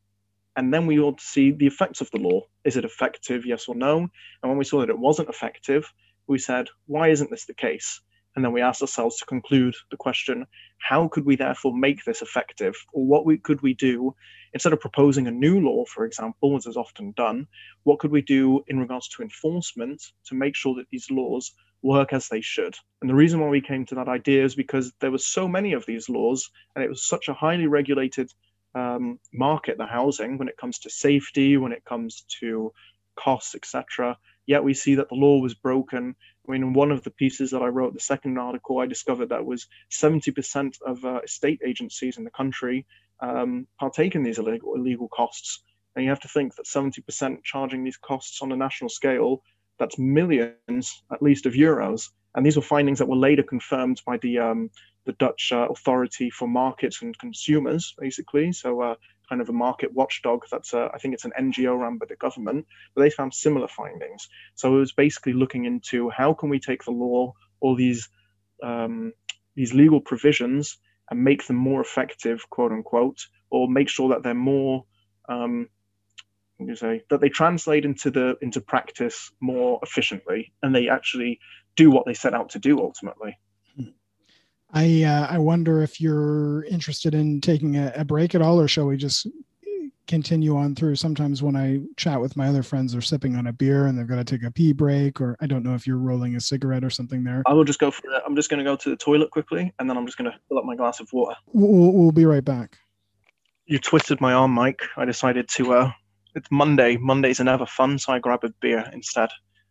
and then we ought to see the effects of the law. Is it effective, yes or no? And when we saw that it wasn't effective, we said, why isn't this the case? And then we asked ourselves to conclude the question, how could we therefore make this effective? Or what we, could we do instead of proposing a new law, for example, as is often done, what could we do in regards to enforcement to make sure that these laws work as they should? And the reason why we came to that idea is because there were so many of these laws and it was such a highly regulated um, market, the housing, when it comes to safety, when it comes to costs, etc. Yet we see that the law was broken. I mean, in one of the pieces that I wrote, the second article, I discovered that was 70% of uh, estate agencies in the country um, partake in these illegal, illegal costs. And you have to think that 70% charging these costs on a national scale, that's millions at least of euros. And these were findings that were later confirmed by the um, the Dutch uh, Authority for Markets and Consumers, basically. So uh, kind of a market watchdog. That's a, I think it's an NGO run by the government, but they found similar findings. So it was basically looking into how can we take the law, all these um, these legal provisions, and make them more effective, quote unquote, or make sure that they're more um, you say that they translate into the into practice more efficiently, and they actually do what they set out to do ultimately. I uh, I wonder if you're interested in taking a, a, break at all, or shall we just continue on through? Sometimes when I chat with my other friends, they're sipping on a beer and they've got to take a pee break, or I don't know if you're rolling a cigarette or something there. I will just go for it. I'm just going to go to the toilet quickly, and then I'm just going to fill up my glass of water. We'll, we'll be right back. You twisted my arm, Mike. I decided to. Uh, it's Monday. Mondays are never fun, so I grab a beer instead.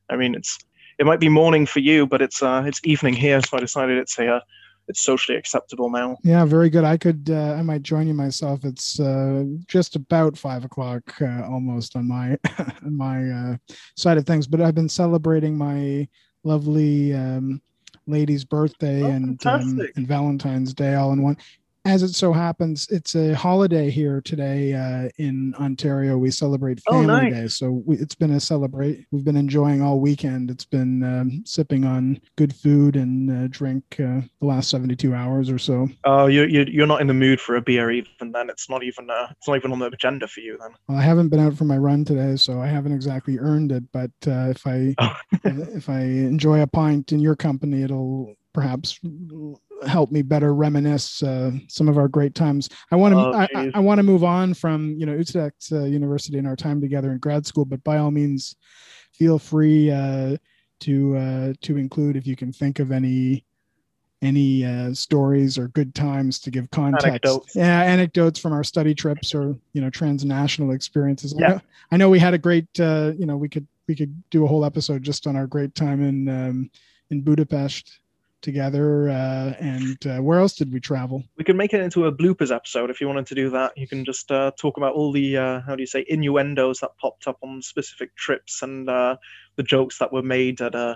I mean, it's it might be morning for you, but it's uh, it's evening here, so I decided it's a it's socially acceptable now. Yeah, very good. I could, uh, I might join you myself. It's uh, just about five o'clock, uh, almost on my <laughs> on my uh, side of things. But I've been celebrating my lovely um, lady's birthday oh, and um, and Valentine's Day all in one as it so happens, it's a holiday here today uh, in Ontario. We celebrate oh, Family oh, nice. Day, so we, it's been a celebrate. We've been enjoying all weekend. It's been um, sipping on good food and uh, drink uh, the last seventy-two hours or so. Oh, you you you're not in the mood for a beer even then. It's not even uh, it's not even on the agenda for you then. Well, I haven't been out for my run today, so I haven't exactly earned it. But uh, if I oh. if I enjoy a pint in your company, it'll perhaps help me better reminisce uh, some of our great times. I want to oh, I, I, want to move on from you know Utrecht uh, University and our time together in grad school, but by all means, feel free uh, to uh, to include if you can think of any any uh, stories or good times to give context. Anecdotes. Yeah, anecdotes from our study trips or you know transnational experiences. Yeah. I know, I know we had a great uh, you know we could we could do a whole episode just on our great time in um, in Budapest together. Uh, and uh, where else did we travel? We could make it into a bloopers episode if you wanted to do that. You can just uh, talk about all the uh, how do you say innuendos that popped up on specific trips and uh, the jokes that were made at uh,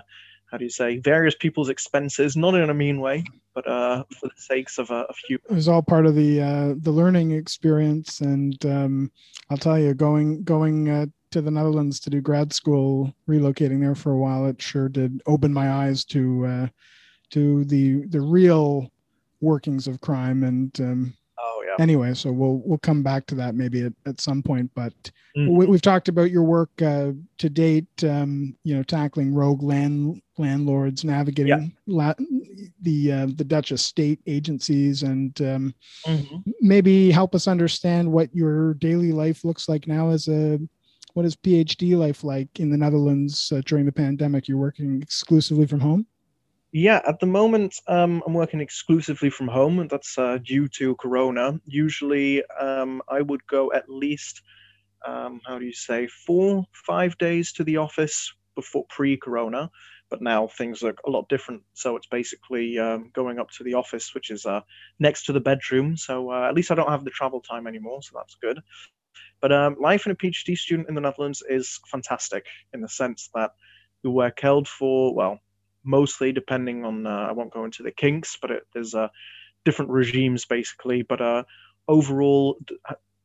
how do you say various people's expenses, not in a mean way, but for the sakes of a, few. It was all part of the the learning experience, and um, I'll tell you, going going to the Netherlands to do grad school, relocating there for a while, it sure did open my eyes to uh, to the the real workings of crime and um, oh yeah anyway so we'll we'll come back to that maybe at, at some point but mm-hmm. we, have talked about your work uh, to date um, you know tackling rogue land landlords navigating yeah. la- the uh, the dutch estate agencies and um, mm-hmm. maybe help us understand what your daily life looks like now as a what is phd life like in the netherlands uh, during the pandemic you're working exclusively from home yeah, at the moment, um, I'm working exclusively from home, and that's uh, due to Corona. Usually, um, I would go at least, um, how do you say, four, five days to the office before pre-Corona. But now things look a lot different. So it's basically um, going up to the office, which is uh, next to the bedroom. So uh, at least I don't have the travel time anymore. So that's good. But um, life in a PhD student in the Netherlands is fantastic in the sense that we work held for, well, mostly, depending on, uh, I won't go into the kinks, but it, there's uh, different regimes basically. But uh, overall,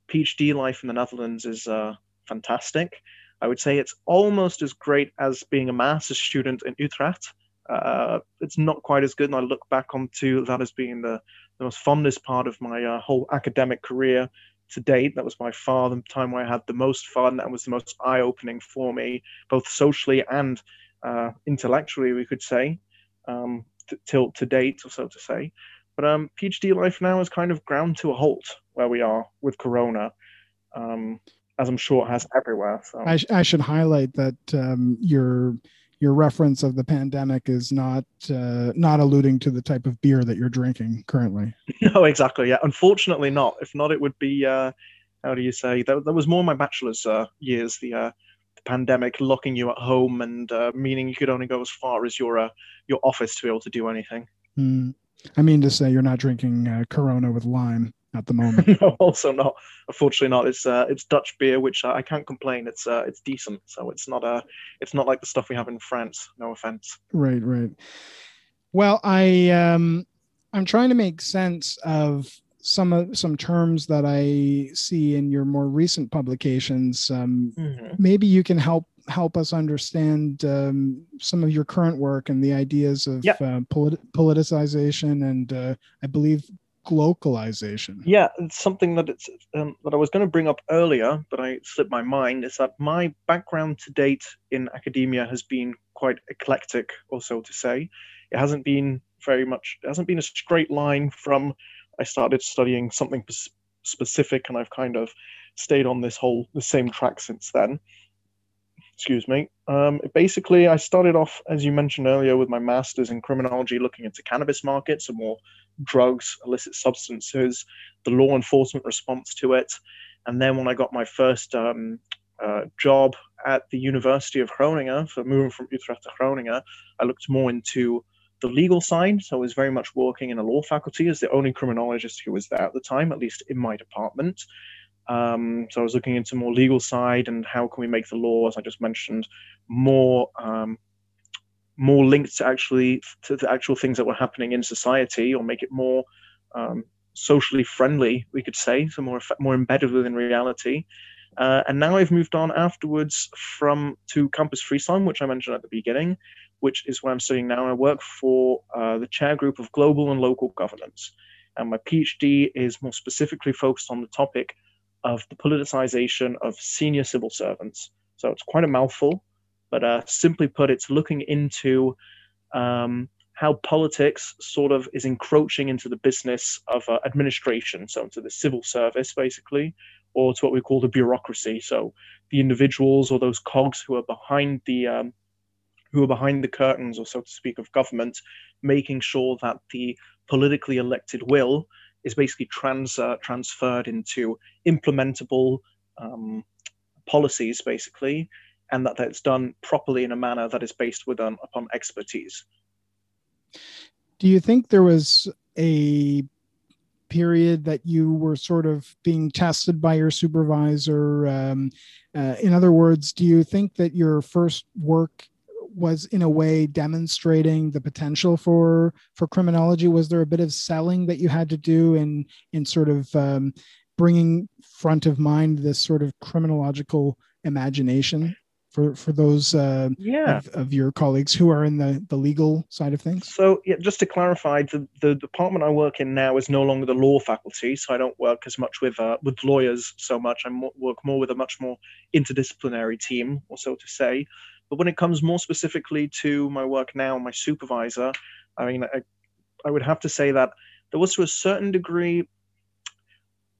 PhD life in the Netherlands is uh, fantastic. I would say it's almost as great as being a master's student in Utrecht. Uh, it's not quite as good, and I look back onto that as being the, the most fondest part of my uh, whole academic career to date. That was by far the time where I had the most fun. That was the most eye opening for me, both socially and uh, intellectually, we could say, um, t- till to date, or so to say. But um, PhD life now is kind of ground to a halt where we are with Corona, um, as I'm sure it has everywhere. So. I, sh- I should highlight that um, your your reference of the pandemic is not uh, not alluding to the type of beer that you're drinking currently. <laughs> No, exactly. Yeah, unfortunately not. If not, it would be uh, how do you say? That, that was more my bachelor's uh, years. The, uh, the pandemic locking you at home and uh, meaning you could only go as far as your uh, your office to be able to do anything. Mm. I mean to say, you're not drinking Corona with lime at the moment. <laughs> no, also not. Unfortunately, not. It's uh, it's Dutch beer, which uh, I can't complain. It's uh, it's decent. So it's not a, uh, it's not like the stuff we have in France. No offense. Right, right. Well, I um, I'm trying to make sense of some of some terms that I see in your more recent publications. Um, mm-hmm. Maybe you can help help us understand um, some of your current work and the ideas of yep. uh, polit- politicization and uh, I believe glocalization. Yeah, it's something that it's um, that I was going to bring up earlier, but I slipped my mind. Is that my background to date in academia has been quite eclectic, or so to say. It hasn't been very much. It hasn't been a straight line from I started studying something specific, and I've kind of stayed on this whole the same track since then excuse me. Um, basically, I started off, as you mentioned earlier, with my master's in criminology, looking into cannabis markets and more drugs, illicit substances, the law enforcement response to it. And then when I got my first um, uh, job at the University of Groningen, for moving from Utrecht to Groningen, I looked more into the legal side. So I was very much working in a law faculty as the only criminologist who was there at the time, at least in my department. Um, so I was looking into more legal side and how can we make the law, as I just mentioned, more um, more linked to actually to the actual things that were happening in society, or make it more um, socially friendly, we could say, so more more embedded within reality. Uh, and now I've moved on afterwards from to Campus Friesland, which I mentioned at the beginning, which is where I'm studying now. I work for uh, the chair group of global and local governance, and my PhD is more specifically focused on the topic of the politicization of senior civil servants. So it's quite a mouthful, but uh, simply put, it's looking into um, how politics sort of is encroaching into the business of uh, administration, so into the civil service, basically, or to what we call the bureaucracy. So the individuals or those cogs who are behind the um, who are behind the curtains, or so to speak, of government, making sure that the politically elected will is basically trans uh, transferred into implementable um, policies, basically, and that that's done properly in a manner that is based within upon expertise. Do you think there was a period that you were sort of being tested by your supervisor? Um, uh, in other words, do you think that your first work was in a way demonstrating the potential for for criminology? Was there a bit of selling that you had to do in in sort of um, bringing front of mind this sort of criminological imagination for for those uh, yeah. of, of, your colleagues who are in the the legal side of things? So yeah just to clarify the, the department i work in now is no longer the law faculty so i don't work as much with uh, with lawyers so much. I work more with a much more interdisciplinary team or so to say but when it comes more specifically to my work now, my supervisor, I mean, I, I would have to say that there was to a certain degree,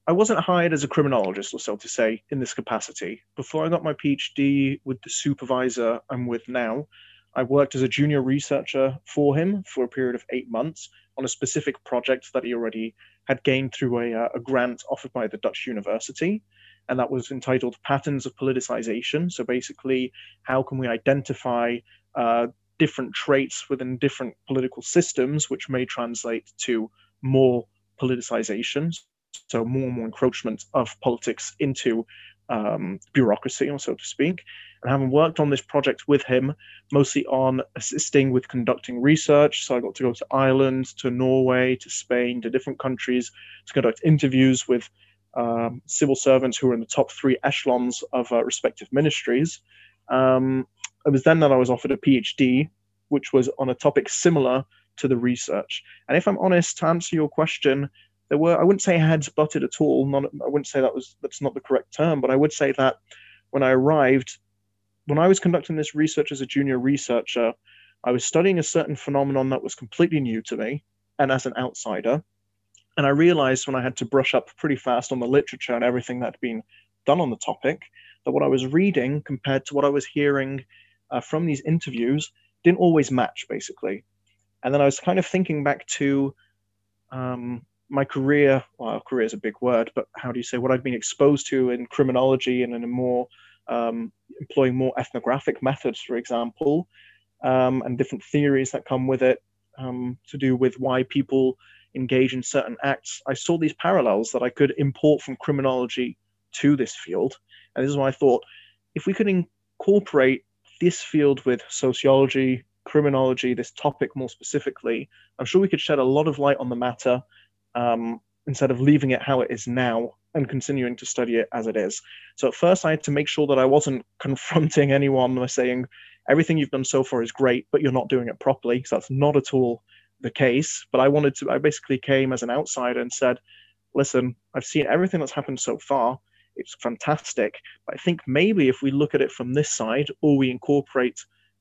I wasn't hired as a criminologist, or so to say, in this capacity. Before I got my PhD with the supervisor I'm with now, I worked as a junior researcher for him for a period of eight months on a specific project that he already had gained through a, uh, a grant offered by the Dutch university and that was entitled Patterns of Politicization. So basically, how can we identify uh, different traits within different political systems which may translate to more politicization, so more and more encroachment of politics into um, bureaucracy, or so to speak. And having worked on this project with him, mostly on assisting with conducting research, so I got to go to Ireland, to Norway, to Spain, to different countries to conduct interviews with um, civil servants who were in the top three echelons of uh, respective ministries. Um, it was then that I was offered a PhD, which was on a topic similar to the research. And if I'm honest, to answer your question, there were I wouldn't say heads butted at all. Not, I wouldn't say that was that's not the correct term, but I would say that when I arrived, when I was conducting this research as a junior researcher, I was studying a certain phenomenon that was completely new to me, and as an outsider. And I realized when I had to brush up pretty fast on the literature and everything that had been done on the topic, that what I was reading compared to what I was hearing uh, from these interviews didn't always match, basically. And then I was kind of thinking back to um, my career. Well, career is a big word, but how do you say what I've been exposed to in criminology and in a more um, employing more ethnographic methods, for example, um, and different theories that come with it um, to do with why people engage in certain acts. I saw these parallels that I could import from criminology to this field. And this is why I thought if we could incorporate this field with sociology, criminology, this topic more specifically, I'm sure we could shed a lot of light on the matter um, instead of leaving it how it is now and continuing to study it as it is. So at first, I had to make sure that I wasn't <laughs> confronting anyone by saying everything you've done so far is great, but you're not doing it properly. So that's not at all the case. But I wanted to. I basically came as an outsider and said, "Listen, I've seen everything that's happened so far. It's fantastic. But I think maybe if we look at it from this side, or we incorporate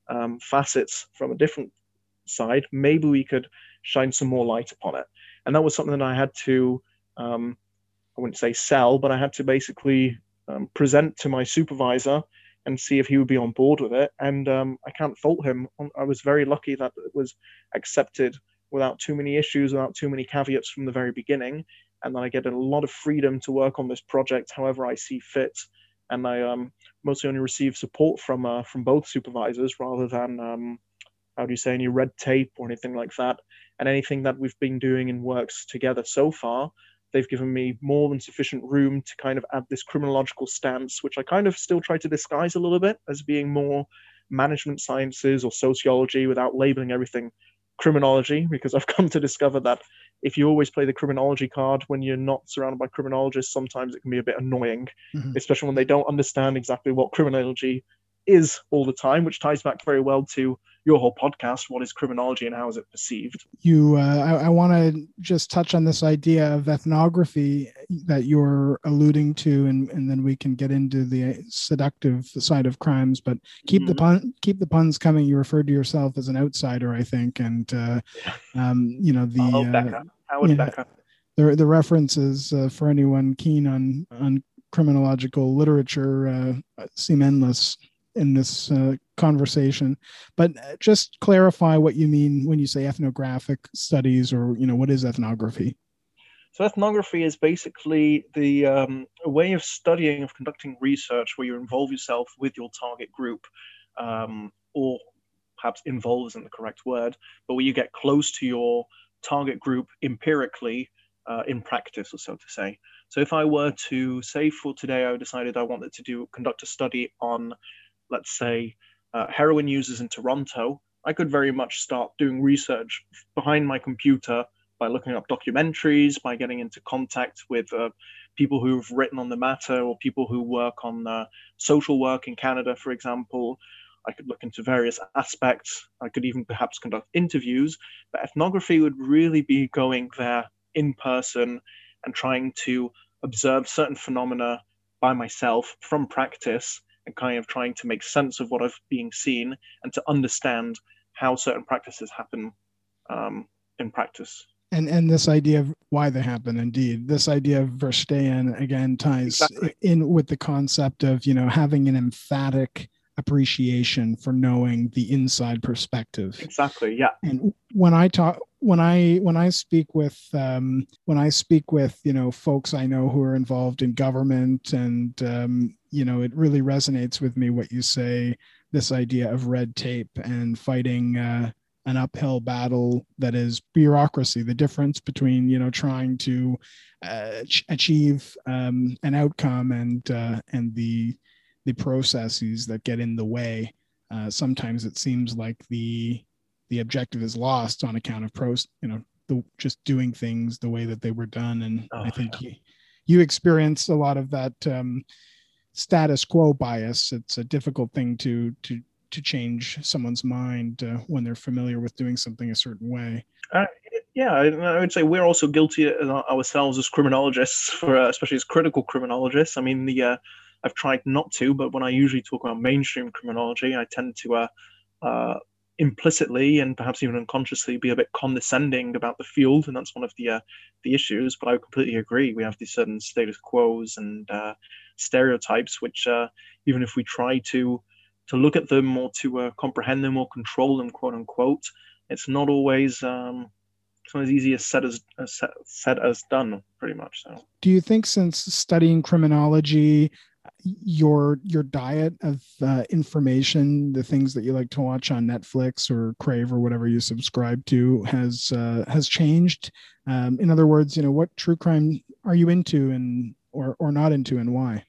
um, facets from a different side, maybe we could shine some more light upon it." And that was something that I had to. Um, I wouldn't say sell, but I had to basically um, present to my supervisor and see if he would be on board with it. And um, I can't fault him. I was very lucky that it was accepted without too many issues, without too many caveats from the very beginning. And then I get a lot of freedom to work on this project however I see fit. And I um, mostly only receive support from uh, from both supervisors rather than um, how do you say any red tape or anything like that. And anything that we've been doing in works together so far they've given me more than sufficient room to kind of add this criminological stance, which I kind of still try to disguise a little bit as being more management sciences or sociology without labeling everything criminology, because I've <laughs> come to discover that if you always play the criminology card when you're not surrounded by criminologists, sometimes it can be a bit annoying, mm-hmm. especially when they don't understand exactly what criminology is all the time, which ties back very well to your whole podcast what is criminology and how is it perceived you uh, i, I want to just touch on this idea of ethnography that you're alluding to and, and then we can get into the seductive side of crimes but keep mm-hmm. the pun keep the puns coming you referred to yourself as an outsider i think and uh, <laughs> um, you know the oh, Becker. Howard yeah, Becker. the, the references uh, for anyone keen on on criminological literature uh, seem endless in this uh, conversation but uh, just clarify what you mean when you say ethnographic studies or you know what is ethnography? So ethnography is basically the um, a way of studying of conducting research where you involve yourself with your target group um, or perhaps involve isn't the correct word but where you get close to your target group empirically uh, in practice or so to say. So if i were to say for today i decided i wanted to do conduct a study on let's say, uh, heroin users in Toronto, I could very much start doing research behind my computer by looking up documentaries, by getting into contact with uh, people who've written on the matter or people who work on uh, social work in Canada, for example. I could look into various aspects. I could even perhaps conduct interviews. But ethnography would really be going there in person and trying to observe certain phenomena by myself from practice and kind of trying to make sense of what I've been seen and to understand how certain practices happen um, in practice. And and this idea of why they happen, indeed, this idea of Verstehen again ties exactly. in with the concept of you know having an emphatic appreciation for knowing the inside perspective. Exactly. Yeah. And when I talk when I when I speak with um, when I speak with you know folks I know who are involved in government and um, you know it really resonates with me what you say this idea of red tape and fighting uh, an uphill battle that is bureaucracy the difference between you know trying to uh, achieve um, an outcome and uh, and the the processes that get in the way uh, sometimes it seems like the the objective is lost on account of pros you know the just doing things the way that they were done and oh, i think yeah. you, you experience a lot of that um, status quo bias it's a difficult thing to to to change someone's mind uh, when they're familiar with doing something a certain way uh, yeah i would say we're also guilty ourselves as criminologists for uh, especially as critical criminologists i mean the uh, i've tried not to but when i usually talk about mainstream criminology i tend to uh, uh, implicitly and perhaps even unconsciously be a bit condescending about the field, and that's one of the uh, the issues. But I completely agree. We have these certain status quos and uh, stereotypes, which uh, even if we try to to look at them or to uh, comprehend them or control them, quote unquote, it's not always um, it's not as easy as said as, as said as done, pretty much. So, do you think since studying criminology your your diet of uh, information, the things that you like to watch on Netflix or Crave or whatever you subscribe to, has uh, has changed. Um, in other words, you know, what true crime are you into and or or not into, and why?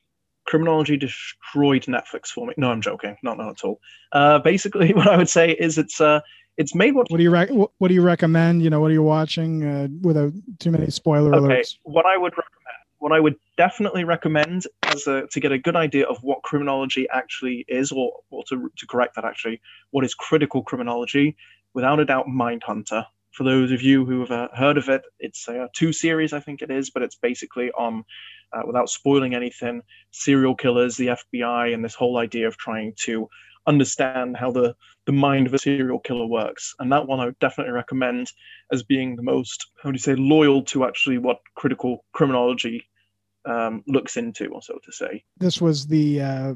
Criminology destroyed Netflix for me. No, I'm joking. Not not at all. Uh, basically, <laughs> what I would say is it's uh it's made what. What do you rec- What do you recommend? You know, what are you watching uh, without too many spoiler okay. alerts? What I would recommend what I would definitely recommend as a, to get a good idea of what criminology actually is, or, or to, to correct that actually, what is critical criminology, without a doubt, Mindhunter. For those of you who have uh, heard of it, it's a two series, I think it is, but it's basically on, uh, without spoiling anything, serial killers, the FBI, and this whole idea of trying to understand how the, the mind of a serial killer works. And that one I would definitely recommend as being the most, how do you say, loyal to actually what critical criminology um, looks into, or so to say. This was the. Uh,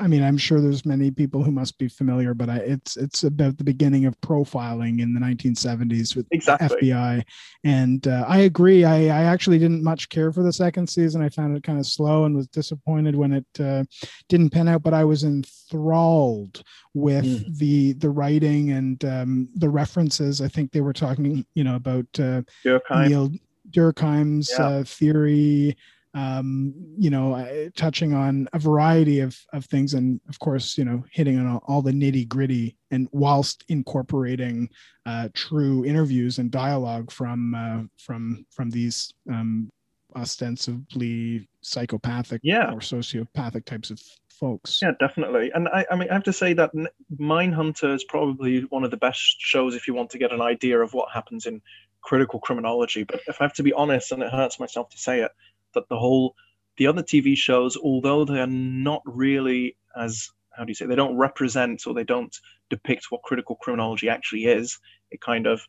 I mean, I'm sure there's many people who must be familiar, but I, it's it's about the beginning of profiling in the 1970s with exactly. FBI, and uh, I agree. I, I actually didn't much care for the second season. I found it kind of slow and was disappointed when it uh, didn't pan out. But I was enthralled with mm. the the writing and um, the references. I think they were talking, you know, about uh, Durkheim. Emile Durkheim's yeah. uh, theory um, you know, uh, touching on a variety of, of things, and of course, you know, hitting on all, all the nitty gritty, and whilst incorporating uh, true interviews and dialogue from uh, from from these um, ostensibly psychopathic yeah. or sociopathic types of folks. Yeah, definitely. And I, I mean, I have to say that Mindhunter is probably one of the best shows if you want to get an idea of what happens in critical criminology. But if I have to be honest, and it hurts myself to say it, that the whole the other TV shows, although they are not really as how do you say they don't represent or they don't depict what critical criminology actually is. It kind of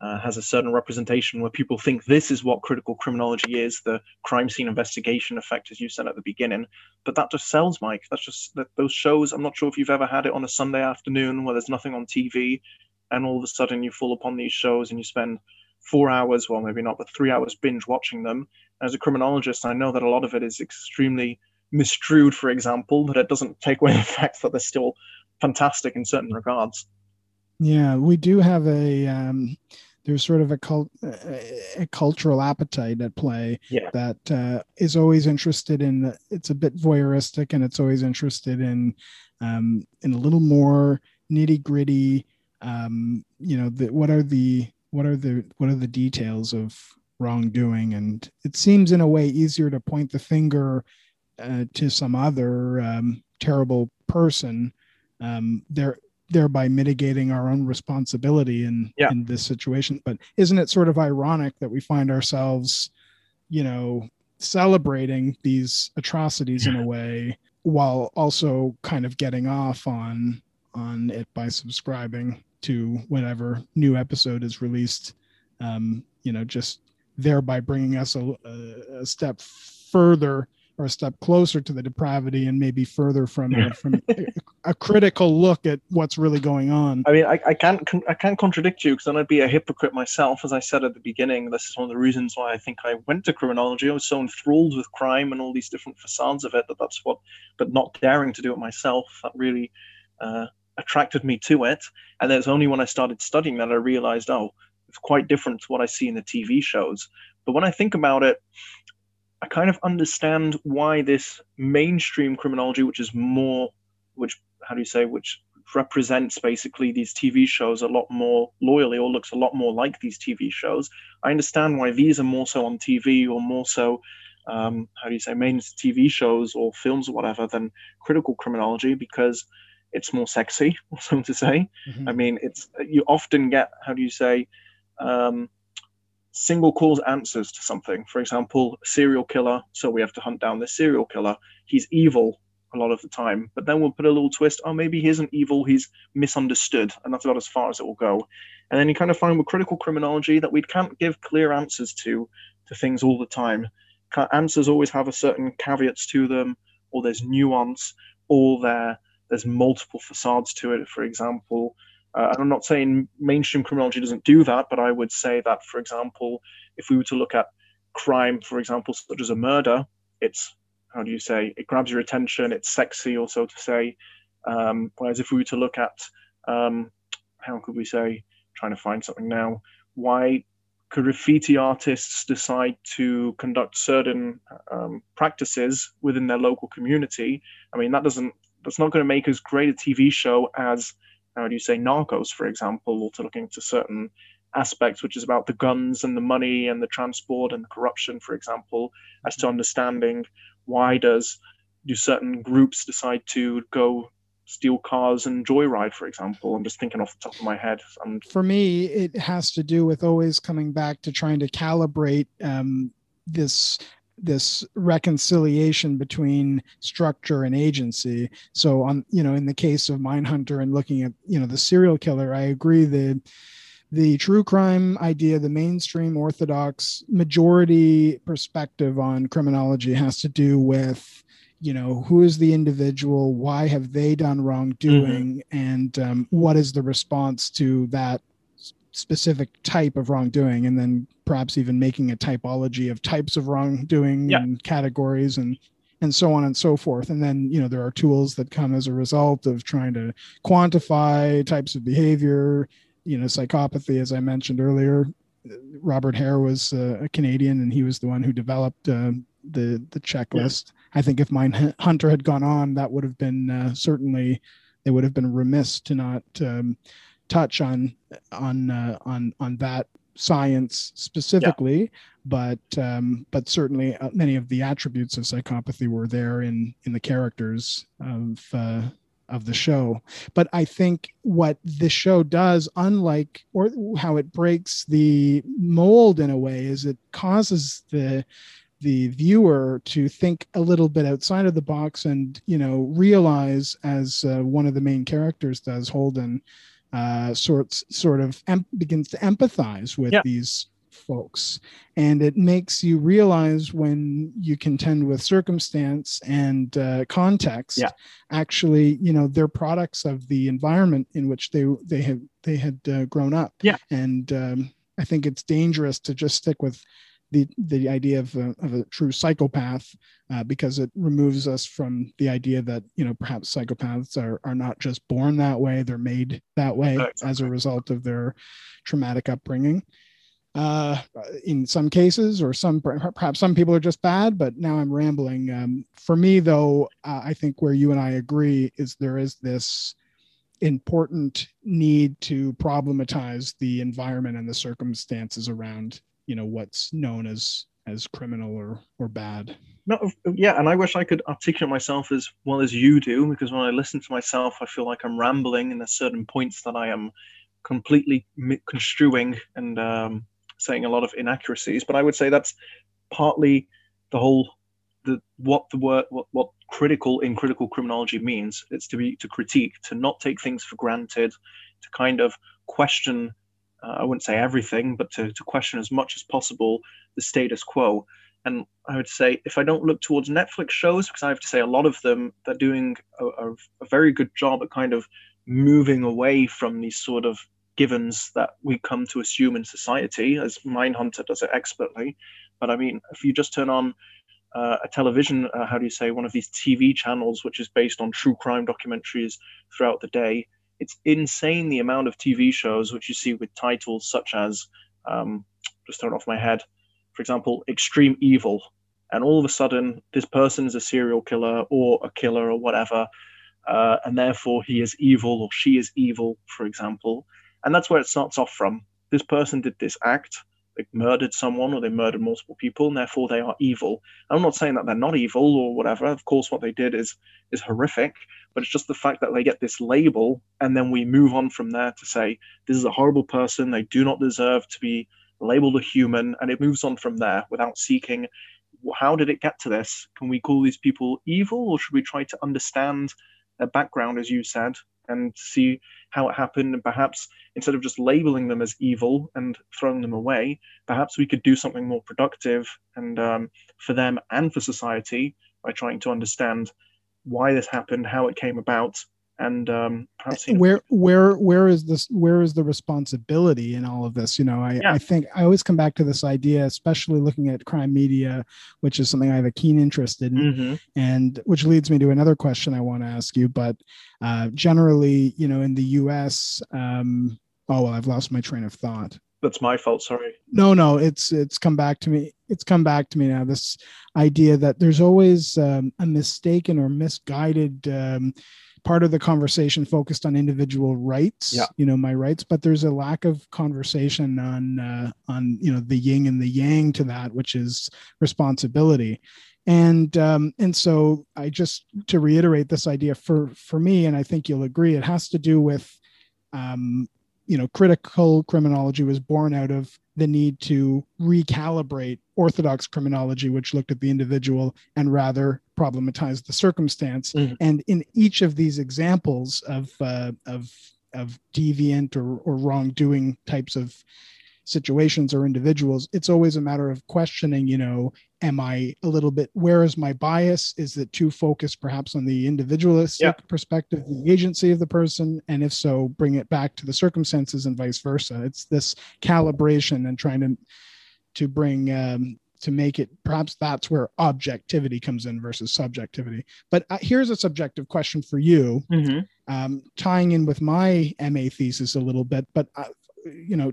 uh, has a certain representation where people think this is what critical criminology is, the crime scene investigation effect, as you said at the beginning. But that just sells, Mike. That's just that those shows. I'm not sure if you've ever had it on a Sunday afternoon where there's nothing on TV, and all of a sudden you fall upon these shows and you spend four hours, well, maybe not, but three hours binge watching them. As a criminologist, I know that a lot of it is extremely misstrued, for example, but it doesn't take away <laughs> the fact that they're still fantastic in certain regards. Yeah, we do have a um, there's sort of a, cult, a cultural appetite at play yeah. that uh, is always interested in. It's a bit voyeuristic, and it's always interested in um, in a little more nitty gritty. Um, you know, the, what are the what are the what are the details of wrongdoing? And it seems in a way easier to point the finger uh, to some other um, terrible person um, there thereby mitigating our own responsibility in yeah. in this situation. But isn't it sort of ironic that we find ourselves you know celebrating these atrocities in a <laughs> way while also kind of getting off on on it by subscribing to whenever new episode is released. Um, you know, just thereby bringing us a, a, step further or a step closer to the depravity and maybe further from from a, a, critical look at what's really going on. I mean, I, I can't I can't contradict you because then I'd be a hypocrite myself. As I said at the beginning, this is one of the reasons why I think I went to criminology. I was so enthralled with crime and all these different facades of it that that's what, but not daring to do it myself. That really uh, attracted me to it. And it's only when I started studying that I realized, oh, it's quite different to what I see in the TV shows. But when I think about it, I kind of understand why this mainstream criminology, which is more, which how do you say, which represents basically these TV shows a lot more loyally or looks a lot more like these TV shows. I understand why these are more so on TV or more so, um, how do you say, main TV shows or films or whatever than critical criminology because it's more sexy, <laughs> so to say. Mm-hmm. I mean, it's you often get how do you say, um, single cause answers to something. For example, serial killer. So we have to hunt down this serial killer. He's evil a lot of the time. But then we'll put a little twist. Oh, maybe he isn't evil. He's misunderstood, and that's about as far as it will go. And then you kind of find with critical criminology that we can't give clear answers to to things all the time. Answers always have a certain caveats to them, or there's nuance, or there there's multiple facades to it. For example, uh, and I'm not saying mainstream criminology doesn't do that, but I would say that, for example, if we were to look at crime, for example, such as a murder, it's how do you say it grabs your attention it's sexy or so to say um, whereas if we were to look at um, how could we say trying to find something now why could graffiti artists decide to conduct certain um, practices within their local community i mean that doesn't that's not going to make as great a tv show as how do you say narcos for example or to looking into certain aspects which is about the guns and the money and the transport and the corruption for example as to understanding why does do certain groups decide to go steal cars and joyride, for example? I'm just thinking off the top of my head. And for me, it has to do with always coming back to trying to calibrate um, this this reconciliation between structure and agency so on you know in the case of mindhunter and looking at you know the serial killer i agree that the true crime idea, the mainstream orthodox majority perspective on criminology has to do with, you know, who is the individual, why have they done wrongdoing, mm-hmm. and um, what is the response to that specific type of wrongdoing, and then perhaps even making a typology of types of wrongdoing yeah. and categories and and so on and so forth. And then, you know, there are tools that come as a result of trying to quantify types of behavior, you know psychopathy as i mentioned earlier robert hare was uh, a canadian and he was the one who developed uh, the the checklist yeah. i think if Mindhunter had gone on that would have been uh, certainly they would have been remiss to not um, touch on on uh, on on that science specifically yeah. but um, but certainly uh, many of the attributes of psychopathy were there in in the characters of uh, of the show. But I think what this show does, unlike or how it breaks the mold in a way, is it causes the the viewer to think a little bit outside of the box and you know realize as uh, one of the main characters does holden uh, sorts sort of em- begins to empathize with yeah. these folks. And it makes you realize when you contend with circumstance and uh, context, yeah. actually, you know, they're products of the environment in which they they have they had uh, grown up. Yeah. And um, I think it's dangerous to just stick with the the idea of a, of a true psychopath uh, because it removes us from the idea that you know perhaps psychopaths are are not just born that way they're made that way exactly. as a result of their traumatic upbringing uh, in some cases, or some perhaps some people are just bad. But now I'm rambling. Um, for me, though, uh, I think where you and I agree is there is this important need to problematize the environment and the circumstances around you know what's known as as criminal or or bad no yeah and i wish i could articulate myself as well as you do because when i listen to myself i feel like i'm rambling and there's certain points that i am completely construing and um, saying a lot of inaccuracies, but I would say that's partly the whole the what the word what, what critical in critical criminology means. It's to be to critique, to not take things for granted, to kind of question. Uh, I wouldn't say everything, but to, to question as much as possible the status quo. And I would say if I don't look towards Netflix shows, because I have to say a lot of them they're doing a, a, a very good job at kind of moving away from these sort of givens that we come to assume in society, as Mindhunter does it expertly. But I mean, if you just turn on uh, a television, uh, how do you say, one of these TV channels, which is based on true crime documentaries throughout the day, it's insane the amount of TV shows which you see with titles such as, um, just thrown off my head, for example, Extreme Evil. And all of a sudden, this person is a serial killer or a killer or whatever. Uh, and therefore, he is evil or she is evil, for example. And that's where it starts off from. This person did this act they murdered someone or they murdered multiple people and therefore they are evil. I'm not saying that they're not evil or whatever. Of course what they did is is horrific but it's just the fact that they get this label and then we move on from there to say this is a horrible person. They do not deserve to be labeled a human. And it moves on from there without seeking how did it get to this? Can we call these people evil or should we try to understand their background as you said and see how it happened. And perhaps instead of just labeling them as evil and throwing them away, perhaps we could do something more productive and um, for them and for society by trying to understand why this happened, how it came about, and um, perhaps know, where where where is this where is the responsibility in all of this you know I, yeah. I think i always come back to this idea especially looking at crime media which is something i have a keen interest in mm-hmm. and which leads me to another question i want to ask you but uh, generally you know in the us um, oh well i've lost my train of thought that's my fault sorry no no it's it's come back to me it's come back to me now this idea that there's always um, a mistaken or misguided um, part of the conversation focused on individual rights yeah. you know my rights but there's a lack of conversation on uh, on you know the yin and the yang to that which is responsibility and um, and so i just to reiterate this idea for for me and i think you'll agree it has to do with um, you know critical criminology was born out of the need to recalibrate orthodox criminology which looked at the individual and rather problematized the circumstance mm-hmm. and in each of these examples of uh, of of deviant or, or wrongdoing types of situations or individuals it's always a matter of questioning you know am i a little bit where is my bias? Is it too focused perhaps on the individualistic yeah. perspective the agency of the person? And if so bring it back to the circumstances and vice versa. It's this calibration and trying to to bring um, to make it perhaps that's where objectivity comes in versus subjectivity. But uh, here's a subjective question for you. Mm-hmm. um, tying in with my ma thesis a little bit but uh, you know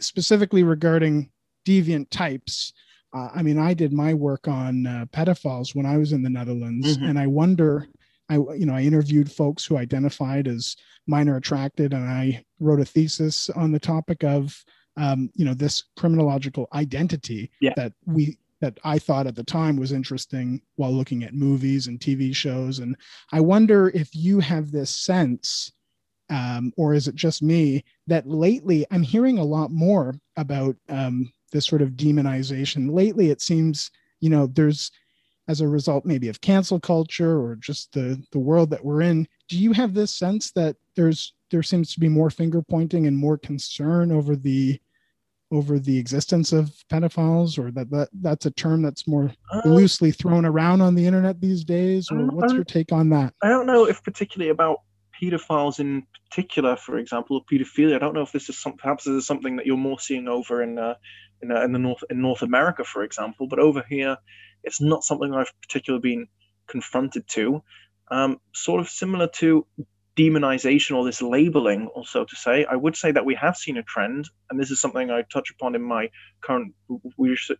specifically regarding deviant types, uh, I mean, I did my work on uh, pedophiles when I was in the Netherlands, mm-hmm. and I wonder, I you know, I interviewed folks who identified as minor attracted, and I wrote a thesis on the topic of, um, you know, this criminological identity yeah. that we that I thought at the time was interesting while looking at movies and TV shows, and I wonder if you have this sense um, or is it just me that lately I'm hearing a lot more about um, this sort of demonization? Lately, it seems you know there's as a result maybe of cancel culture or just the the world that we're in. Do you have this sense that there's there seems to be more finger pointing and more concern over the over the existence of pedophiles or that, that that's a term that's more uh, loosely thrown around on the internet these days or what's your take on that i don't know if particularly about pedophiles in particular, for example, or pedophilia. I don't know if this is some, perhaps this is something that you're more seeing over in uh, in, uh, in the North in North America, for example. But over here, it's not something I've particularly been confronted to. Um, sort of similar to demonization or this labeling, or so to say, I would say that we have seen a trend, and this is something I touch upon in my current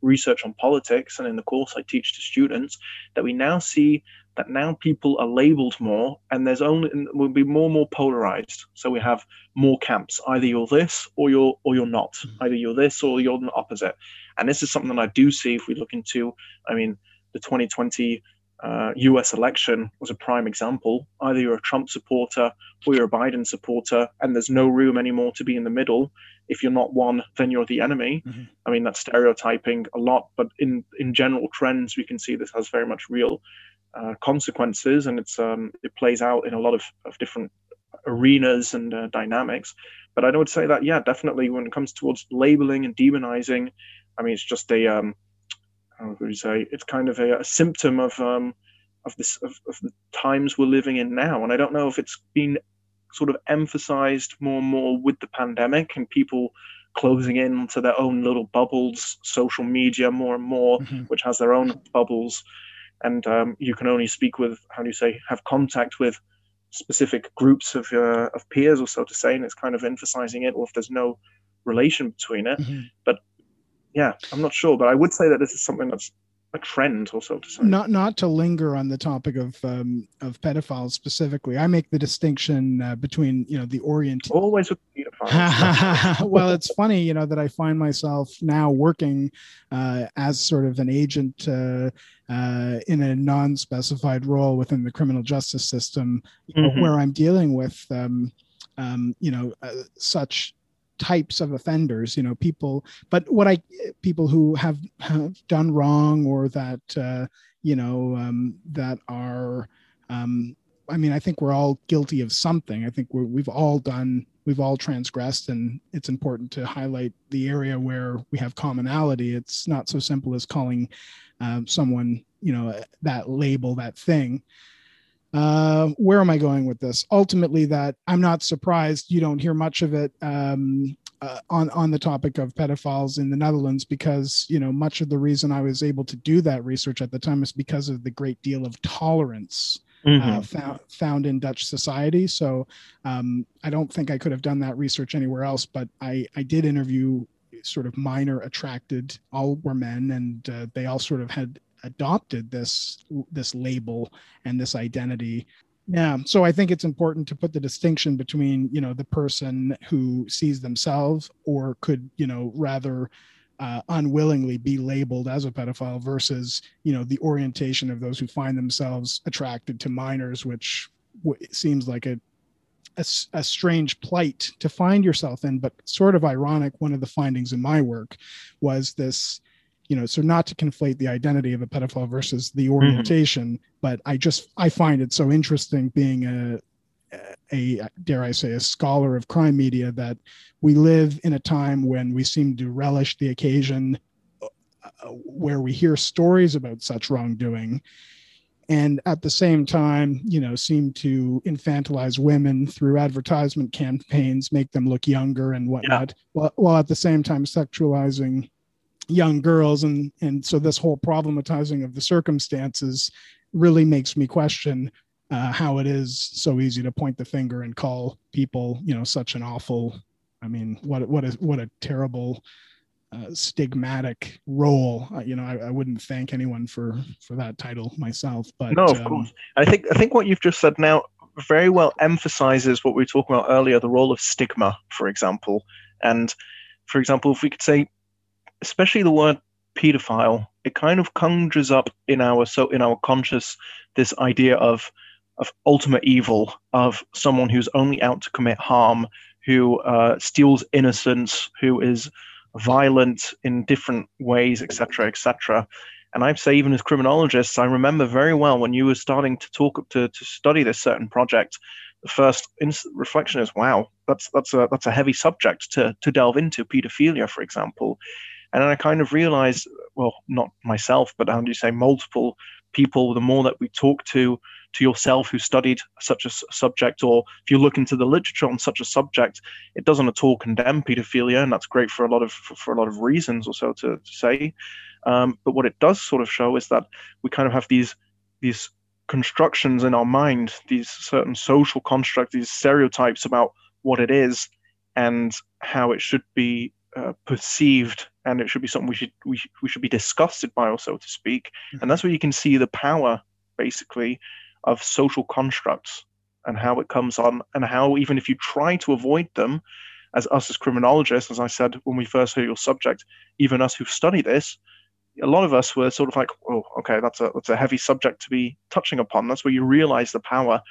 research on politics and in the course I teach to students, that we now see that now people are labeled more and there's only will be more and more polarized so we have more camps either you're this or you're or you're not mm-hmm. either you're this or you're the opposite and this is something that i do see if we look into i mean the 2020 uh, US election was a prime example. Either you're a Trump supporter or you're a Biden supporter, and there's no room anymore to be in the middle. If you're not one, then you're the enemy. Mm-hmm. I mean, that's stereotyping a lot, but in, in general trends, we can see this has very much real uh, consequences, and it's um, it plays out in a lot of, of different arenas and uh, dynamics. But I would say that yeah, definitely when it comes towards labeling and demonizing, I mean it's just a um, how would you say it's kind of a, a symptom of um, of this of, of the times we're living in now, and I don't know if it's been sort of emphasized more and more with the pandemic and people closing in to their own little bubbles, social media more and more, mm-hmm. which has their own bubbles and um, you can only speak with how do you say have contact with specific groups of uh, of peers or so to say, and it's kind of emphasizing it, or if there's no relation between it. Mm-hmm. But yeah, I'm not sure. But I would say that this is something that's trend or so to say. Not not to linger on the topic of um, of pedophiles specifically. I make the distinction uh, between you know the orient. <laughs> Always with pedophiles. <laughs> well, it's funny you know that I find myself now working uh, as sort of an agent. Uh, uh, in a non-specified role within the criminal justice system, mm-hmm. where I'm dealing with, um, um, you know, uh, such types of offenders you know people but what i people who have, have done wrong or that uh, you know um, that are um, i mean i think we're all guilty of something. I think we have all done we've all transgressed and it's important to highlight the area where we have commonality. It's not so simple as calling uh, someone you know that label that thing uh, where am I going with this? Ultimately, that I'm not surprised you don't hear much of it um, uh, on on the topic of pedophiles in the Netherlands because you know much of the reason I was able to do that research at the time is because of the great deal of tolerance uh, mm-hmm. uh, found found in Dutch society. So um, I don't think I could have done that research anywhere else, but I I did interview sort of minor attracted all were men and uh, they all sort of had adopted this this label and this identity. Yeah so i think it's important to put the distinction between you know the person who sees themselves or could you know rather uh, unwillingly be labeled as a pedophile versus you know the orientation of those who find themselves attracted to minors which w- seems like a, a, a strange plight to find yourself in. But sort of ironic one of the findings in my work was this you know so not to conflate the identity of a pedophile versus the mm-hmm. orientation mm-hmm. but i just i find it so interesting being a a dare i say a scholar of crime media that we live in a time when we seem to relish the occasion uh, where we hear stories about such wrongdoing and at the same time you know seem to infantilize women through advertisement campaigns make them look younger and whatnot yeah. while, while at the same time sexualizing young girls and and so this whole problematizing of the circumstances really makes me question uh, how it is so easy to point the finger and call people you know such an awful i mean what what is what a terrible uh, stigmatic role. Uh, you know I, I, wouldn't thank anyone for for that title myself but no of um, course. I think i think what you've just said now very well emphasizes what we were talking about earlier the role of stigma for example. And for example if we could say especially the word pedophile, it kind of conjures up in our so in our conscious this idea of of ultimate evil, of someone who's only out to commit harm, who uh, steals innocence, who is violent in different ways, etc., etc. And I'd say, even as criminologists, I remember very well when you were starting to talk to, to study this certain project. The first reflection is, "Wow, that's that's a that's a heavy subject to to delve into, pedophilia, for example." And then I kind of realized, well, not myself, but how do you say, multiple people, the more that we talk to to yourself who studied such a subject, or if you look into the literature on such a subject, it doesn't at all condemn pedophilia, and that's great for a lot of for, for a lot of reasons, also to, to say. Um, but what it does sort of show is that we kind of have these these constructions in our mind, these certain social constructs, these stereotypes about what it is and how it should be uh, perceived and it should be something we should we, we should be disgusted by or so to speak mm-hmm. and that's where you can see the power basically of social constructs and how it comes on and how even if you try to avoid them as us as criminologists as i said when we first heard your subject even us who study this a lot of us were sort of like oh okay that's a that's a heavy subject to be touching upon that's where you realize the power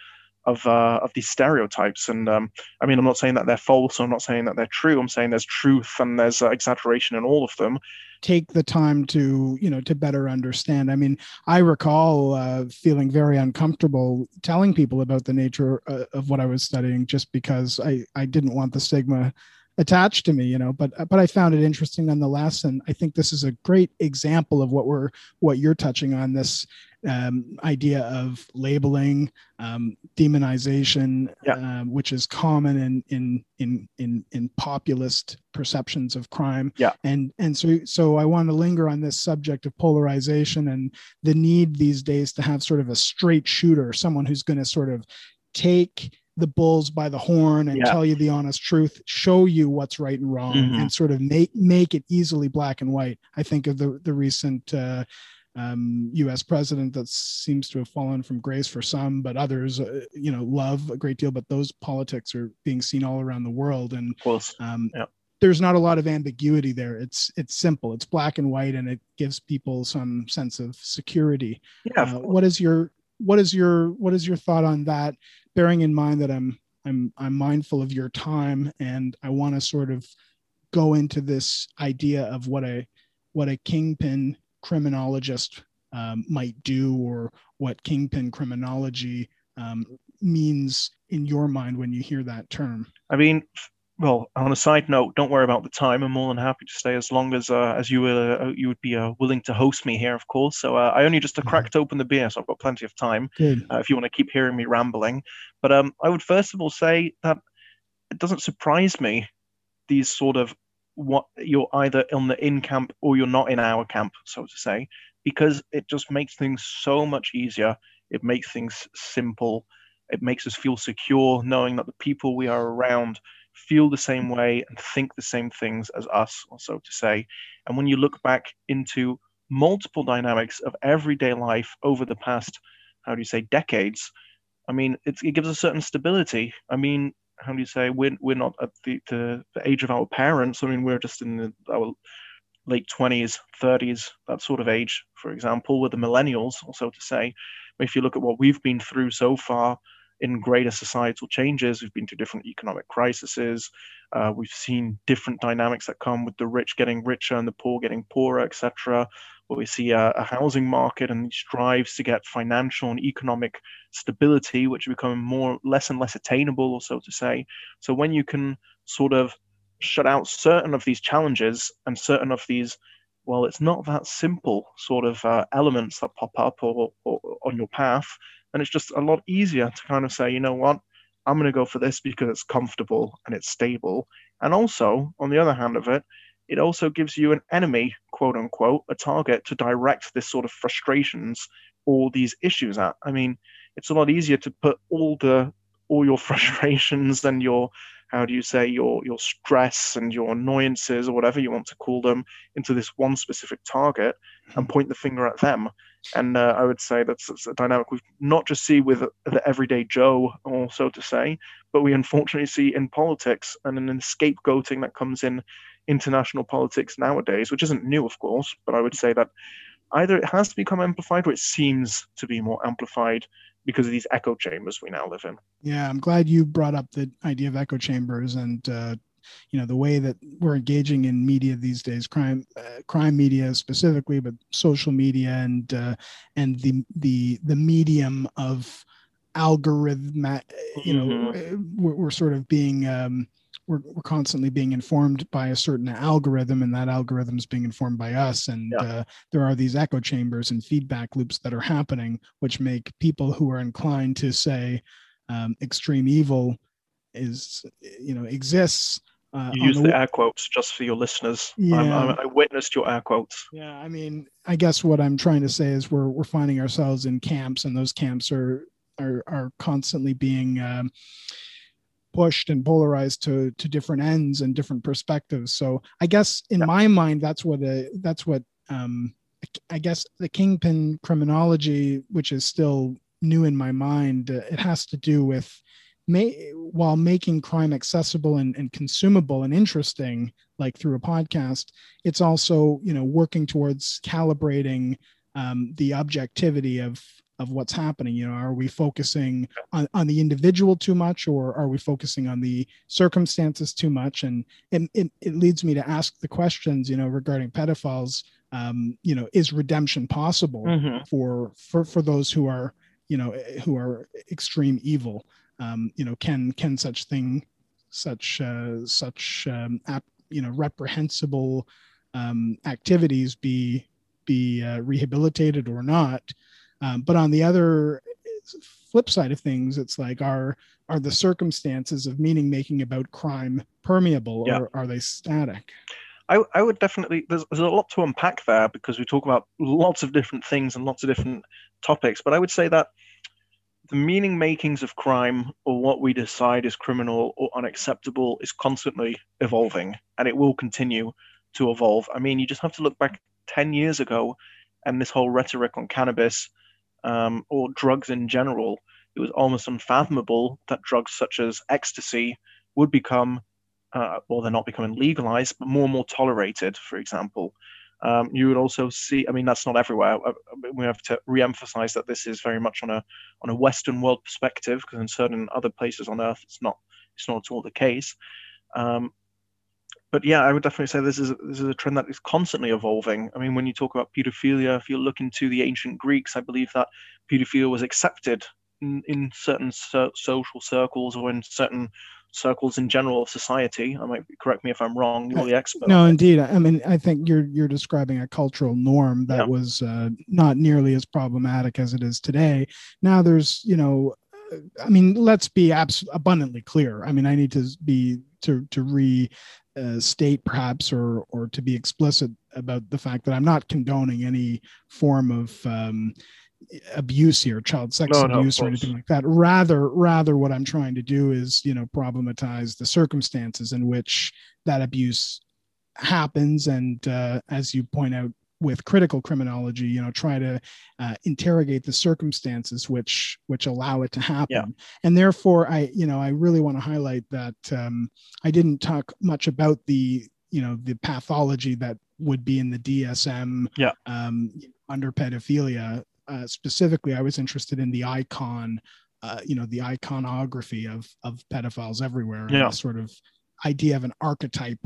of uh, of these stereotypes. And um, I mean, I'm not saying that they're false. I'm not saying that they're true. I'm saying there's truth and there's uh, exaggeration in all of them. Take the time to you know to better understand. I mean, I recall uh, feeling very uncomfortable telling people about the nature uh, of what I was studying, just because I I didn't want the stigma attached to me you know but but i found it interesting nonetheless and i think this is a great example of what we're what you're touching on this um, idea of labeling, um, demonization, yeah. um, which is common in, in in in in populist perceptions of crime. Yeah. And and so so I want to linger on this subject of polarization and the need these days to have sort of a straight shooter, someone who's going to sort of take the bulls by the horn and Yeah. tell you the honest truth, show you what's right and wrong, Mhm. and sort of make make it easily black and white. I think of the the recent uh, um, U.S. president that seems to have fallen from grace for some, but others, uh, you know, love a great deal. But those politics are being seen all around the world, and um, there's not a lot of ambiguity there. It's it's simple. It's black and white, and it gives people some sense of security. Yeah. Uh, what is your what is your what is your thought on that? Bearing in mind that I'm I'm I'm mindful of your time, and I want to sort of go into this idea of what a what a kingpin criminologist um, might do, or what kingpin criminology um, means in your mind when you hear that term. I mean, well, on a side note, don't worry about the time. I'm more than happy to stay as long as uh, as you uh, you would be uh, willing to host me here, of course. So uh, I only just uh, Mhm. cracked open the beer, so I've got plenty of time uh, if you want to keep hearing me rambling. But um, I would first of all say that it doesn't surprise me these sort of what you're either in the in camp or you're not in our camp, so to say, because it just makes things so much easier. It makes things simple. It makes us feel secure knowing that the people we are around feel the same way and think the same things as us, or so to say. And when you look back into multiple dynamics of everyday life over the past, how do you say, decades, I mean, it gives a certain stability. I mean, how do you say, we're, we're not at the, the, the age of our parents. I mean, we're just in the, our late 20s, 30s, that sort of age, for example, with the millennials, so to say. If you look at what we've been through so far, in greater societal changes. We've been through different economic crises. Uh, we've seen different dynamics that come with the rich getting richer and the poor getting poorer, etc. Where we see a, a, housing market and these drives to get financial and economic stability, which becoming more less and less attainable, or so to say. So when you can sort of shut out certain of these challenges and certain of these well, it's not that simple sort of uh, elements that pop up or, or, or on your path and it's just a lot easier to kind of say, you know what, I'm going to go for this because it's comfortable and it's stable. And also, on the other hand of it, it also gives you an enemy, quote unquote, a target to direct this sort of frustrations or these issues at. I mean, it's a lot easier to put all the all your <laughs> frustrations and your how do you say your your stress and your annoyances or whatever you want to call them into this one specific target and point the finger at them and uh, I would say that's, that's, a dynamic we not just see with the everyday Joe, or so to say, but we unfortunately see in politics and in scapegoating that comes in international politics nowadays, which isn't new, of course, but I would say that either it has become amplified or it seems to be more amplified because of these echo chambers we now live in. Yeah, I'm glad you brought up the idea of echo chambers and uh, you know the way that we're engaging in media these days crime uh, crime media specifically but social media and uh, and the the the medium of algorithm you know mm-hmm. we're, we're, sort of being um, we're, we're constantly being informed by a certain algorithm and that algorithm is being informed by us and yeah. uh, there are these echo chambers and feedback loops that are happening which make people who are inclined to say um, extreme evil is you know exists uh, you use the, the, air quotes just for your listeners. Yeah. I'm, I'm, i witnessed your air quotes. Yeah, I mean, I guess what I'm trying to say is we're we're finding ourselves in camps, and those camps are are are constantly being um, pushed and polarized to to different ends and different perspectives. So I guess in yeah. my mind, that's what a that's what um, I guess the kingpin criminology, which is still new in my mind, uh, it has to do with may, while making crime accessible and, and consumable and interesting like through a podcast it's also you know working towards calibrating um, the objectivity of of what's happening you know are we focusing on, on the individual too much or are we focusing on the circumstances too much? And it, it, it leads me to ask the questions you know regarding pedophiles um, you know is redemption possible mm-hmm. for for for those who are you know who are extreme evil? Um, you know can can such thing such uh, such um, ap- you know reprehensible um, activities be be uh, rehabilitated or not um, but on the other flip side of things it's like are are the circumstances of meaning making about crime permeable yeah. or are they static I, I would definitely there's, there's a lot to unpack there because we talk about lots of different things and lots of different topics but i would say that the meaning makings of crime or what we decide is criminal or unacceptable is constantly evolving and it will continue to evolve. I mean, you just have to look back 10 years ago and this whole rhetoric on cannabis um, or drugs in general. It was almost unfathomable that drugs such as ecstasy would become, uh, well, they're not becoming legalized, but more and more tolerated, for example. Um, you would also see, I mean, that's not everywhere. Uh, we have to re-emphasize that this is very much on a on a Western world perspective, because in certain other places on Earth, it's not it's not at all the case. Um, but yeah, I would definitely say this is this is a trend that is constantly evolving. I mean, when you talk about pedophilia, if you look into the ancient Greeks, I believe that pedophilia was accepted in, in certain so- social circles or in certain circles in general of society. I might correct me if I'm wrong. You're the expert. No, indeed. I mean, I think you're you're describing a cultural norm that yeah. was uh, not nearly as problematic as it is today. Now there's, you know, I mean, let's be abs- abundantly clear. I mean, I need to be to to re uh, state perhaps or or to be explicit about the fact that I'm not condoning any form of um, abuse here, child sex no, abuse no, or anything like that. Rather, rather, what I'm trying to do is, you know, problematize the circumstances in which that abuse happens, and uh, as you point out with critical criminology, you know, try to uh, interrogate the circumstances which which allow it to happen. Yeah. And therefore, I, you know, I really want to highlight that um, I didn't talk much about the you know the pathology that would be in the DSM yeah. um, under pedophilia uh, specifically, I was interested in the icon, uh, you know, the iconography of of pedophiles everywhere. Yeah. sort of idea of an archetype,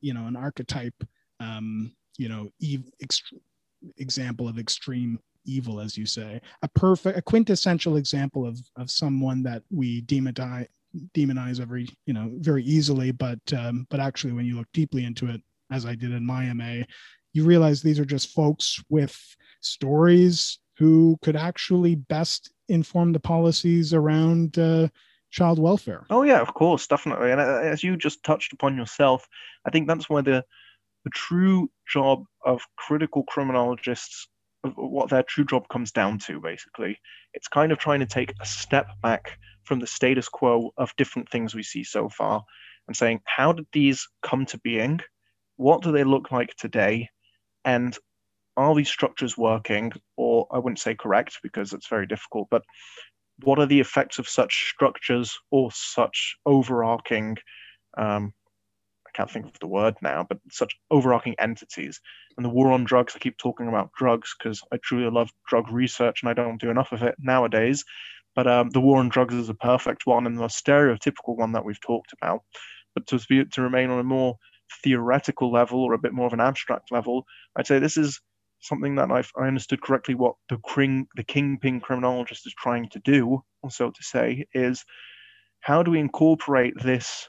you know, an archetype, um, you know, ev- ext- example of extreme evil, as you say, a perfect, a quintessential example of of someone that we demonize demonize every you know very easily but um, but actually when you look deeply into it as i did in my ma you realize these are just folks with stories who could actually best inform the policies around uh, child welfare. Oh yeah, of course, definitely. And uh, as you just touched upon yourself, I think that's where the the true job of critical criminologists, what their true job comes down to, basically, it's kind of trying to take a step back from the status quo of different things we see so far, and saying, how did these come to being? What do they look like today? And are these structures working, or I wouldn't say correct because it's very difficult, but what are the effects of such structures or such overarching, um, can't think of the word now, but such overarching entities? And the war on drugs, I keep talking about drugs because I truly love drug research and I don't do enough of it nowadays. But um, the war on drugs is a perfect one and the stereotypical one that we've talked about. But to, be, to remain on a more theoretical level or a bit more of an abstract level, I'd say this is something that I've, I understood correctly what the king, the kingpin criminologist is trying to do, or so to say, is how do we incorporate this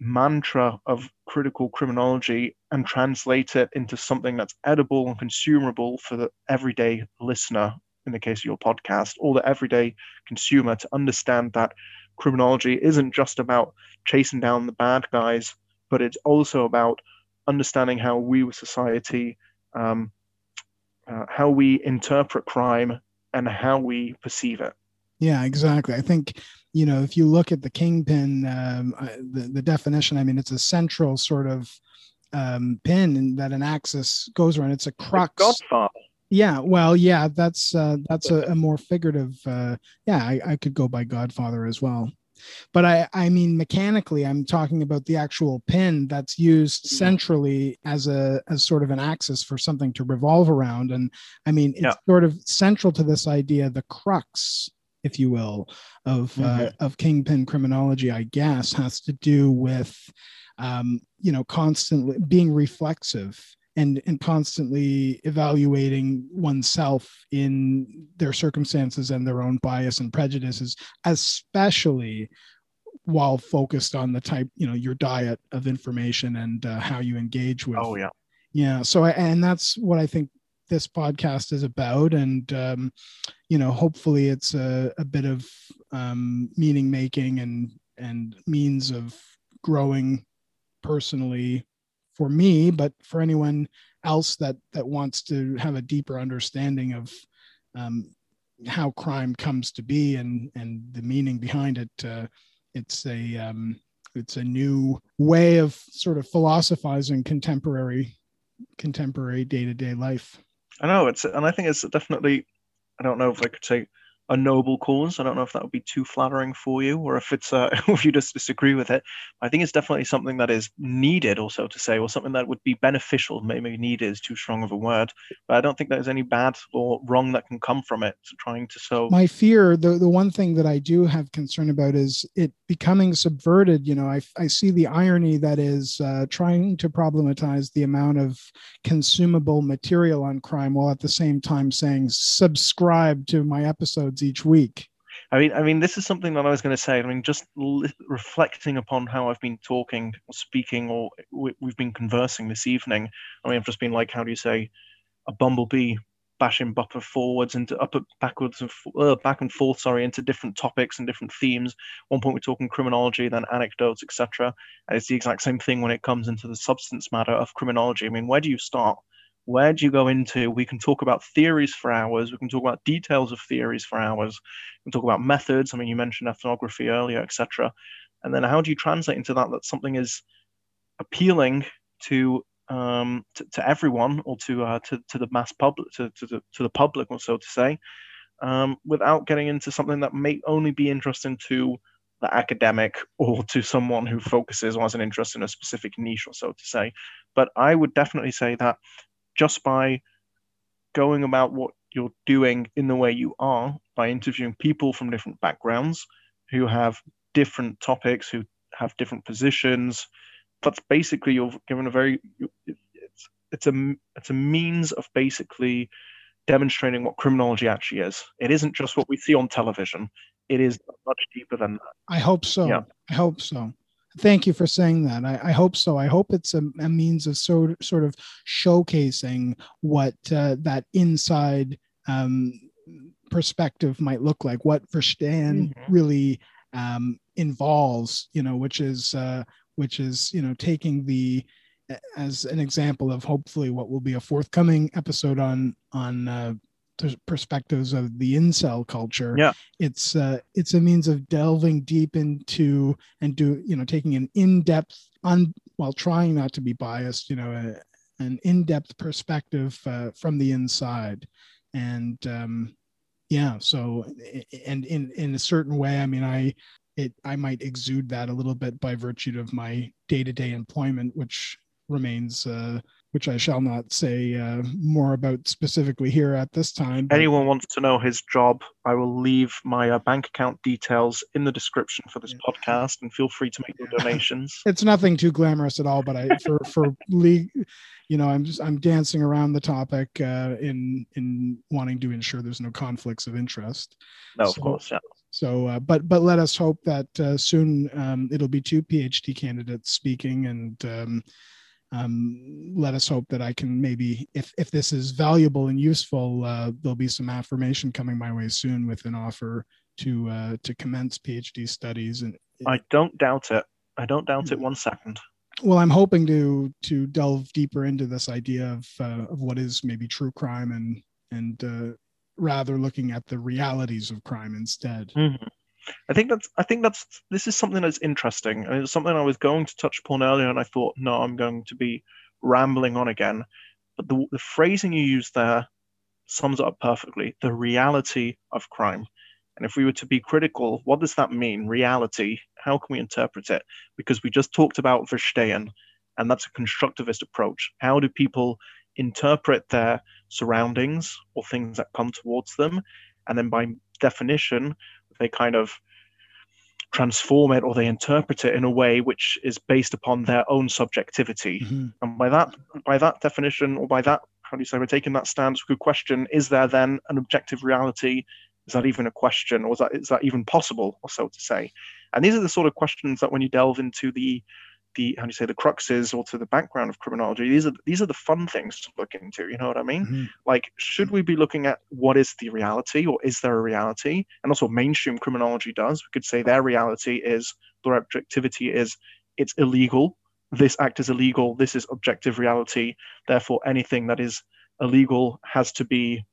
mantra of critical criminology and translate it into something that's edible and consumable for the everyday listener, in the case of your podcast, or the everyday consumer to understand that criminology isn't just about chasing down the bad guys, but it's also about understanding how we, as society, um, uh, how we interpret crime and how we perceive it. Yeah, exactly. I think you know if you look at the kingpin, um, the the definition. I mean, it's a central sort of um, pin that an axis goes around. It's a crux. Godfather. Yeah, well, yeah, that's uh, that's a, a more figurative. Uh, yeah, I, I could go by Godfather as well but i i mean mechanically i'm talking about the actual pin that's used mm-hmm. centrally as a as sort of an axis for something to revolve around and i mean it's yeah. sort of central to this idea the crux if you will of uh, mm-hmm. uh, of kingpin criminology i guess has to do with um, you know constantly being reflexive and and constantly evaluating oneself in their circumstances and their own bias and prejudices especially while focused on the type you know your diet of information and uh, how you engage with oh yeah yeah so I, and that's what i think this podcast is about and um, you know hopefully it's a, a bit of um, meaning making and and means of growing personally for me, but for anyone else that that wants to have a deeper understanding of um, how crime comes to be and and the meaning behind it. Uh, it's a um, it's a new way of sort of philosophizing contemporary contemporary day to day life. I know it's, and I think it's definitely. I don't know if I could say a noble cause. I don't know if that would be too flattering for you, or if it's uh, <laughs> if you just disagree with it. I think it's definitely something that is needed, also to say, or something that would be beneficial. Maybe needed is too strong of a word, but I don't think there's any bad or wrong that can come from it. Trying to so. My fear, the the one thing that I do have concern about is it becoming subverted. You know, I I see the irony that is uh, trying to problematize the amount of consumable material on crime, while at the same time saying subscribe to my episodes episodes each week. I mean, I mean, this is something that I was going to say. I mean, just li- reflecting upon how I've been talking, or speaking, or we- we've been conversing this evening. I mean, I've just been like, how do you say, a bumblebee bashing upper forwards into upper backwards and uh, back and forth, sorry, into different topics and different themes. One point we're talking criminology, then anecdotes, etc. And it's the exact same thing when it comes into the substance matter of criminology. I mean, where do you start? Where do you go into? We can talk about theories for hours. We can talk about details of theories for hours. We can talk about methods. I mean, you mentioned ethnography earlier, etc. And then how do you translate into that that something is appealing to um, to, to, everyone or to, uh, to to the mass public to, to, the, to the public or so to say um, without getting into something that may only be interesting to the academic or to someone who focuses or has an interest in a specific niche or so to say but i would definitely say that just by going about what you're doing in the way you are, by interviewing people from different backgrounds who have different topics, who have different positions. That's basically you're given a very it's it's a it's a means of basically demonstrating what criminology actually is. It isn't just what we see on television. It is much deeper than that. I hope so. Yeah. I hope so thank you for saying that. I, I hope so. I hope it's a, a, means of sort sort of showcasing what uh, that inside um, perspective might look like, what Verstehen mm-hmm. really um, involves. You know, which is uh, which is you know taking the as an example of hopefully what will be a forthcoming episode on on uh, perspectives of the incel culture. Yeah. It's uh it's a means of delving deep into and do you know taking an in-depth on while trying not to be biased you know a, an in-depth perspective uh, from the inside. And um yeah so and in in a certain way i mean i it i might exude that a little bit by virtue of my day-to-day employment which remains uh which I shall not say uh, more about specifically here at this time. But... Anyone wants to know his job, I will leave my uh, bank account details in the description for this yeah. podcast, and feel free to make your <laughs> donations. it's nothing too glamorous at all, but I for for league, you know, I'm just I'm dancing around the topic uh, in in wanting to ensure there's no conflicts of interest. No, so, of course, yeah. So, uh, but but let us hope that uh, soon um, it'll be two PhD candidates speaking and. Um, um, let us hope that I can maybe, if if this is valuable and useful, uh, there'll be some affirmation coming my way soon with an offer to uh, to commence PhD studies. And I don't doubt it. I don't doubt it one second. Well, I'm hoping to to delve deeper into this idea of uh, of what is maybe true crime and and uh, rather looking at the realities of crime instead. Mm-hmm. I think that's I think that's this is something that's interesting. and it's something I was going to touch upon earlier, and I thought, no, I'm going to be rambling on again. But the, the phrasing you use there sums it up perfectly. The reality of crime. And if we were to be critical, what does that mean? Reality. How can we interpret it? Because we just talked about Verstehen, and that's a constructivist approach. How do people interpret their surroundings or things that come towards them? And then by definition, they kind of transform it or they interpret it in a way which is based upon their own subjectivity. Mm-hmm. And by that by that definition or by that how do you say we're taking that stance, we could question, is there then an objective reality? Is that even a question, or is that is that even possible, or so to say? And these are the sort of questions that when you delve into the the how do you say the cruxes or to the background of criminology these are these are the fun things to look into you know what i mean? Mm-hmm. like should we be looking at what is the reality or is there a reality? And also mainstream criminology does. We could say their reality is their objectivity is it's illegal. This act is illegal. This is objective reality. Therefore anything that is illegal has to be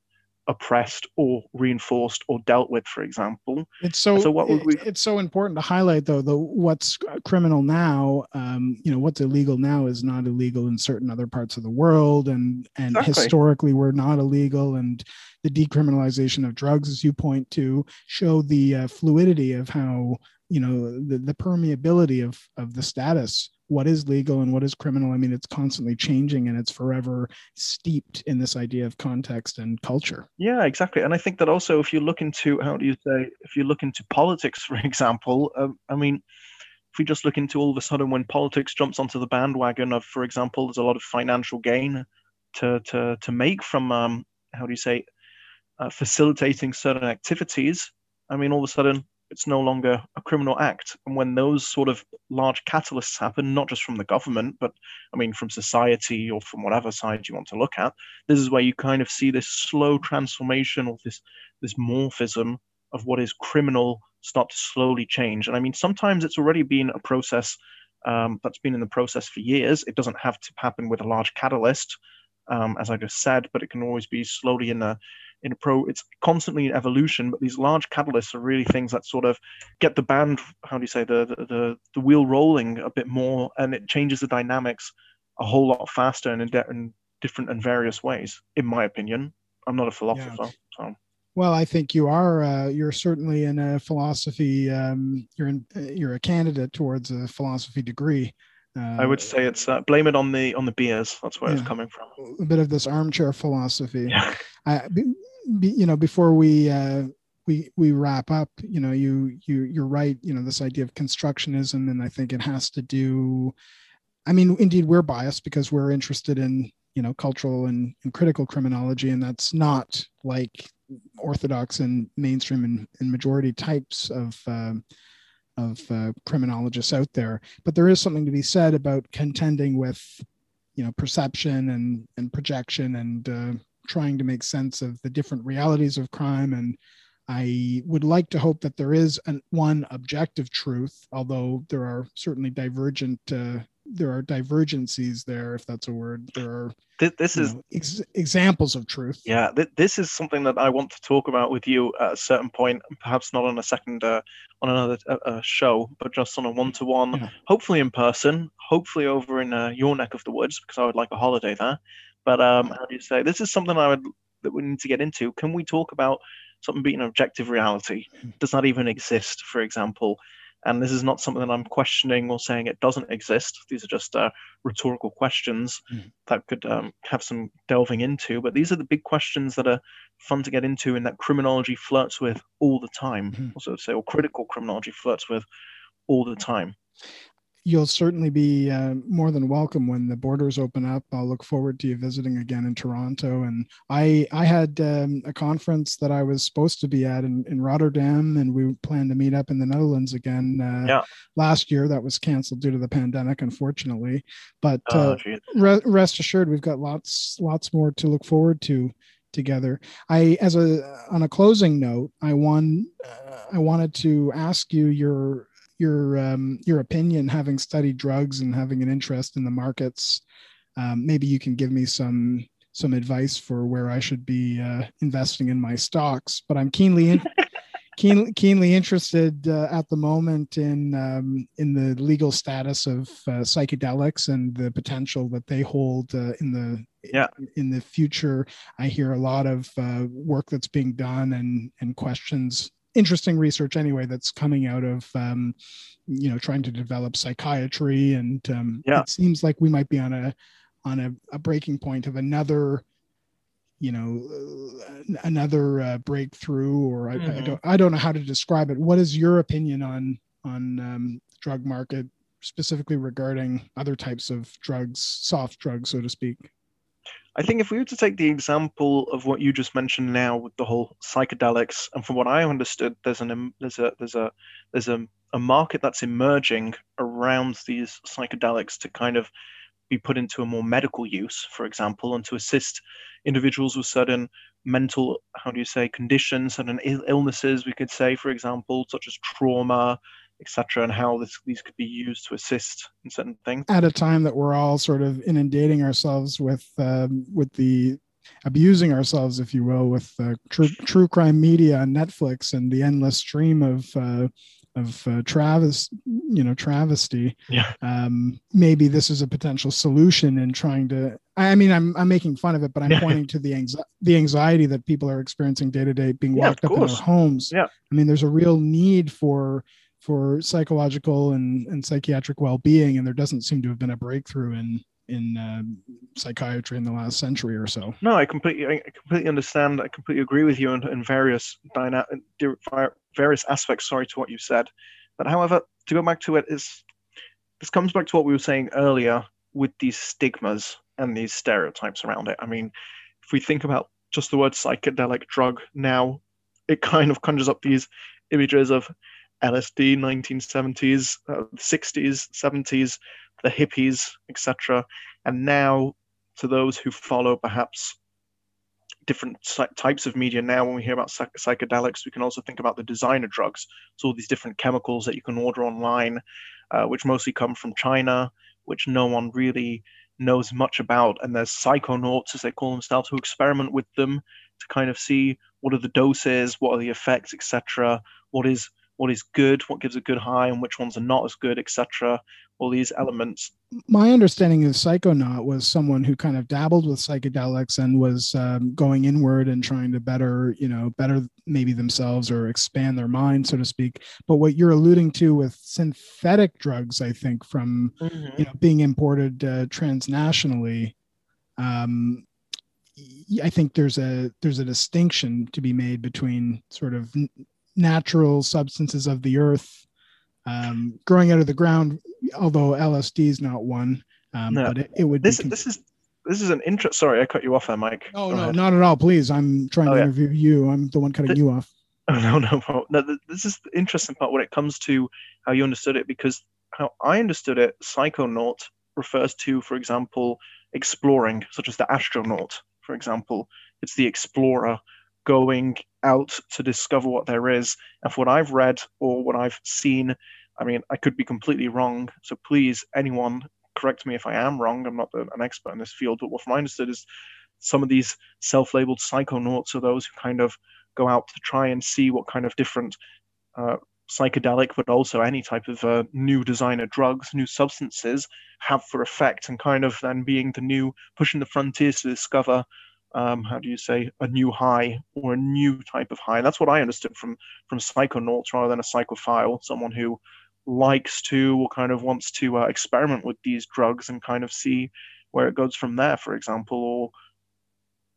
oppressed or reinforced or dealt with for example it's so, so what would we it's so important to highlight though the what's criminal now um, you know what's illegal now is not illegal in certain other parts of the world and and exactly. historically we're not illegal and the decriminalization of drugs as you point to show the uh, fluidity of how you know the, the permeability of of the status what is legal and what is criminal i mean it's constantly changing and it's forever steeped in this idea of context and culture. Yeah exactly. And i think that also if you look into how do you say if you look into politics <laughs> for example um, i mean if we just look into all of a sudden when politics jumps onto the bandwagon of for example there's a lot of financial gain to to to make from um, how do you say uh, facilitating certain activities i mean all of a sudden it's no longer a criminal act. And when those sort of large catalysts happen, not just from the government, but I mean from society or from whatever side you want to look at, this is where you kind of see this slow transformation or this this morphism of what is criminal start to slowly change. And I mean, sometimes it's already been a process um, that's been in the process for years. It doesn't have to happen with a large catalyst, um, as I just said, but it can always be slowly in a in a pro it's constantly in evolution but these large catalysts are really things that sort of get the band how do you say the the, the, the wheel rolling a bit more and it changes the dynamics a whole lot faster and in, de- in different and various ways in my opinion i'm not a philosopher yeah. so well, I think you are. Uh, you're certainly in a philosophy. Um, you're in. You're a candidate towards a philosophy degree. Uh, I would say it's uh, blame it on the on the beers. That's where yeah, it's coming from. A bit of this armchair philosophy. Yeah. I, you know, before we uh, we we wrap up, you know, you you you're right. You know, this idea of constructionism, and I think it has to do. I mean, indeed, we're biased because we're interested in you know cultural and, and critical criminology, and that's not like orthodox and mainstream and, and majority types of. Um, of uh, criminologists out there, but there is something to be said about contending with, you know, perception and and projection and uh, trying to make sense of the different realities of crime and I would like to hope that there is an, one objective truth, although there are certainly divergent uh, there are divergencies there, if that's a word. There are this, this is know, ex- examples of truth. Yeah, th- this is something that I want to talk about with you at a certain point, perhaps not on a second uh, on another uh, uh show, but just on a one-to-one, hopefully in person, hopefully over in uh, your neck of the woods, because I would like a holiday there. But um, how do you say? This is something I would that we need to get into. Can we talk about something being an objective reality? Hmm. Does that even exist, for example? And this is not something that I'm questioning or saying it doesn't exist. These are just uh, rhetorical questions mm. that could um, have some delving into. But these are the big questions that are fun to get into and that criminology flirts with all the time. Mm-hmm. Also, say, or critical criminology flirts with all the time you'll certainly be uh, more than welcome when the borders open up. I'll look forward to you visiting again in Toronto. And I I had um, a conference that I was supposed to be at in, in Rotterdam, and we planned to meet up in the Netherlands again uh, yeah. last year. That was canceled due to the pandemic, unfortunately. But oh, uh, re- rest assured, we've got lots lots more to look forward to together. I, as a on a closing note, I want uh, I wanted to ask you your your um, your opinion, having studied drugs and having an interest in the markets. Um, maybe you can give me some some advice for where I should be uh, investing in my stocks. But I'm keenly in, <laughs> keen, keenly interested uh, at the moment in um, in the legal status of uh, psychedelics and the potential that they hold uh, in the yeah. in the future. I hear a lot of uh, work that's being done and and questions interesting research anyway that's coming out of um, you know trying to develop psychiatry and um, yeah. it seems like we might be on a on a, a breaking point of another you know uh, another uh, breakthrough or I, mm-hmm. I, don't I don't know how to describe it what is your opinion on on um, drug market specifically regarding other types of drugs soft drugs so to speak I think if we were to take the example of what you just mentioned now with the whole psychedelics, and from what I understood, there's an there's a there's a there's a, a market that's emerging around these psychedelics to kind of be put into a more medical use, for example, and to assist individuals with certain mental, how do you say, conditions, certain illnesses, we could say, for example, such as trauma, etc., and how this, these could be used to assist in certain things. At a time that we're all sort of inundating ourselves with um, with the abusing ourselves, if you will, with uh, true true crime media on Netflix and the endless stream of uh, of uh, Travis, you know, travesty. Yeah. Um, maybe this is a potential solution in trying to. I mean, I'm I'm making fun of it, but I'm pointing to the anxi- the anxiety that people are experiencing day to day, being Yeah, locked up in their homes. Yeah. I mean, there's a real need for for psychological and, and psychiatric well-being, and there doesn't seem to have been a breakthrough in in um, psychiatry in the last century or so. No, I completely, I completely understand. I completely agree with you in, in various dyna- various aspects. Sorry to what you said, but however, to go back to it is this comes back to what we were saying earlier with these stigmas and these stereotypes around it. I mean, if we think about just the word psychedelic drug now, it kind of conjures up these images of LSD, 1970s, uh, 60s, 70s, the hippies, etc. And now to those who follow perhaps different types of media now when we hear about psych- psychedelics we can also think about the designer drugs. So all these different chemicals that you can order online uh, which mostly come from china which no one really knows much about. And there's psychonauts as they call themselves who experiment with them to kind of see what are the doses what are the effects etc what is what is good what gives a good high and which ones are not as good etc all these elements. My understanding of psychonaut was someone who kind of dabbled with psychedelics and was um, going inward and trying to better you know better maybe themselves or expand their mind so to speak. But what you're alluding to with synthetic drugs i think from you know being imported uh, transnationally um, i think there's a there's a distinction to be made between sort of natural substances of the earth um, growing out of the ground although lsd is not one um, No. but it, it would this be con- this is this is an interest sorry i cut you off there mike oh Go no ahead. not at all please i'm trying Oh, to yeah. interview you i'm the one cutting you off <laughs> Oh, no, no, no. no th- this is the interesting part when it comes to how you understood it, because how I understood it, psychonaut refers to, for example, exploring, such as the astronaut, for example. It's the explorer going out to discover what there is. And from what I've read or what I've seen, I mean, I could be completely wrong. So please, anyone, correct me if I am wrong. I'm not an expert in this field, but what I understood is some of these self-labeled psychonauts are those who kind of go out to try and see what kind of different uh, psychedelic, but also any type of uh, new designer drugs, new substances have for effect, and kind of then being the new, pushing the frontiers to discover, um, how do you say, a new high or a new type of high. That's what I understood from from psychonauts rather than a psychophile, someone who likes to or kind of wants to uh, experiment with these drugs and kind of see where it goes from there, for example, or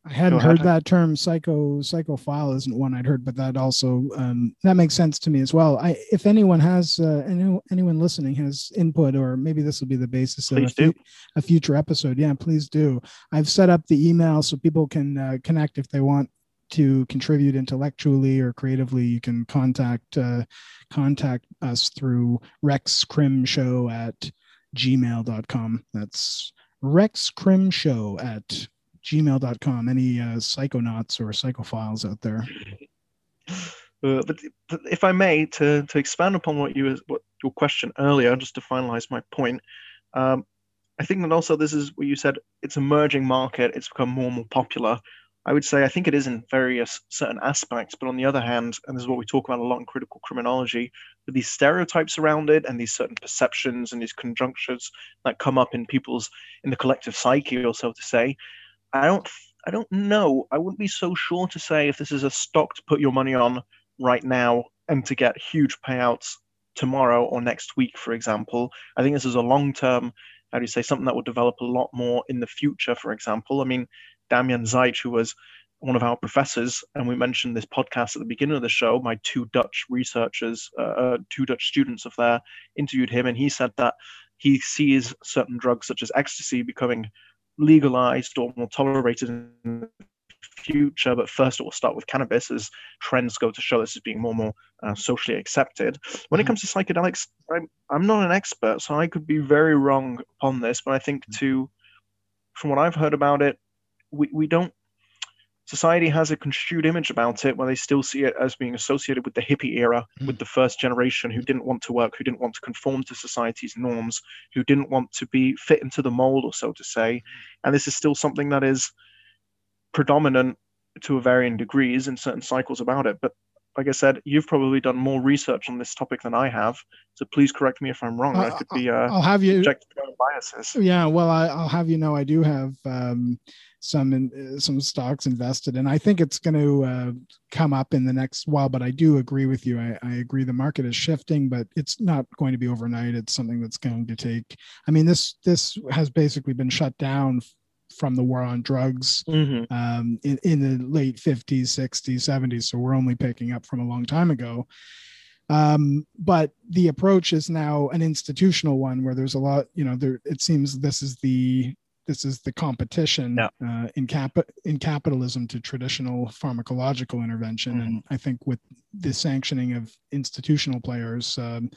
I hadn't heard that term. Psycho psychophile isn't one I'd heard, but that also um, that makes sense to me as well. I, if anyone has uh, any, anyone listening has input, or maybe this will be the basis of a, fu- a future episode. Yeah, please do. I've set up the email so people can uh, connect if they want to contribute intellectually or creatively. You can contact uh, contact us through rexcrimshow at gmail.com. That's rexcrimshow at gmail.com any uh, psychonauts or psychophiles out there Uh, but, if I may, to, to expand upon what you what your question earlier, just to finalize my point, um, I think that also this is what you said. It's a merging market. It's become more and more popular. I would say I think it is in various certain aspects, but on the other hand, and this is what we talk about a lot in critical criminology, with these stereotypes around it and these certain perceptions and these conjunctures that come up in people's in the collective psyche, or so to say. I don't I don't know. I wouldn't be so sure to say if this is a stock to put your money on right now and to get huge payouts tomorrow or next week, for example. I think this is a long term, how do you say, something that will develop a lot more in the future, for example. I mean, Damian Zaitch, who was one of our professors, and we mentioned this podcast at the beginning of the show, my two Dutch researchers, uh, uh, two Dutch students of there, interviewed him, and he said that he sees certain drugs such as ecstasy becoming legalized or more tolerated in the future. But first, it will start with cannabis as trends go to show this as being more and more uh, socially accepted. When it comes to psychedelics, I'm, I'm not an expert, so I could be very wrong upon this. But I think to, from what I've heard about it, we, we don't. Society has a construed image about it where they still see it as being associated with the hippie era, with the first generation who didn't want to work, who didn't want to conform to society's norms, who didn't want to be fit into the mold, or so to say. And this is still something that is predominant to a varying degrees in certain cycles about it. But like I said, you've probably done more research on this topic than I have. So please correct me if I'm wrong. I could be. Uh, I'll have you. biases. Yeah, well, I, will have you know I do have um, some in, some stocks invested, and I think it's going to uh, come up in the next while. But I do agree with you. I, I agree the market is shifting, but it's not going to be overnight. It's something that's going to take. I mean, this this has basically been shut down from the war on drugs mm-hmm. um, in, in the late 50s, 60s, 70s. So we're only picking up from a long time ago. Um, but the approach is now an institutional one where there's a lot, you know, there it seems this is the this is the competition yeah. uh, in cap in capitalism to traditional pharmacological intervention, mm-hmm. and I think with the sanctioning of institutional players um,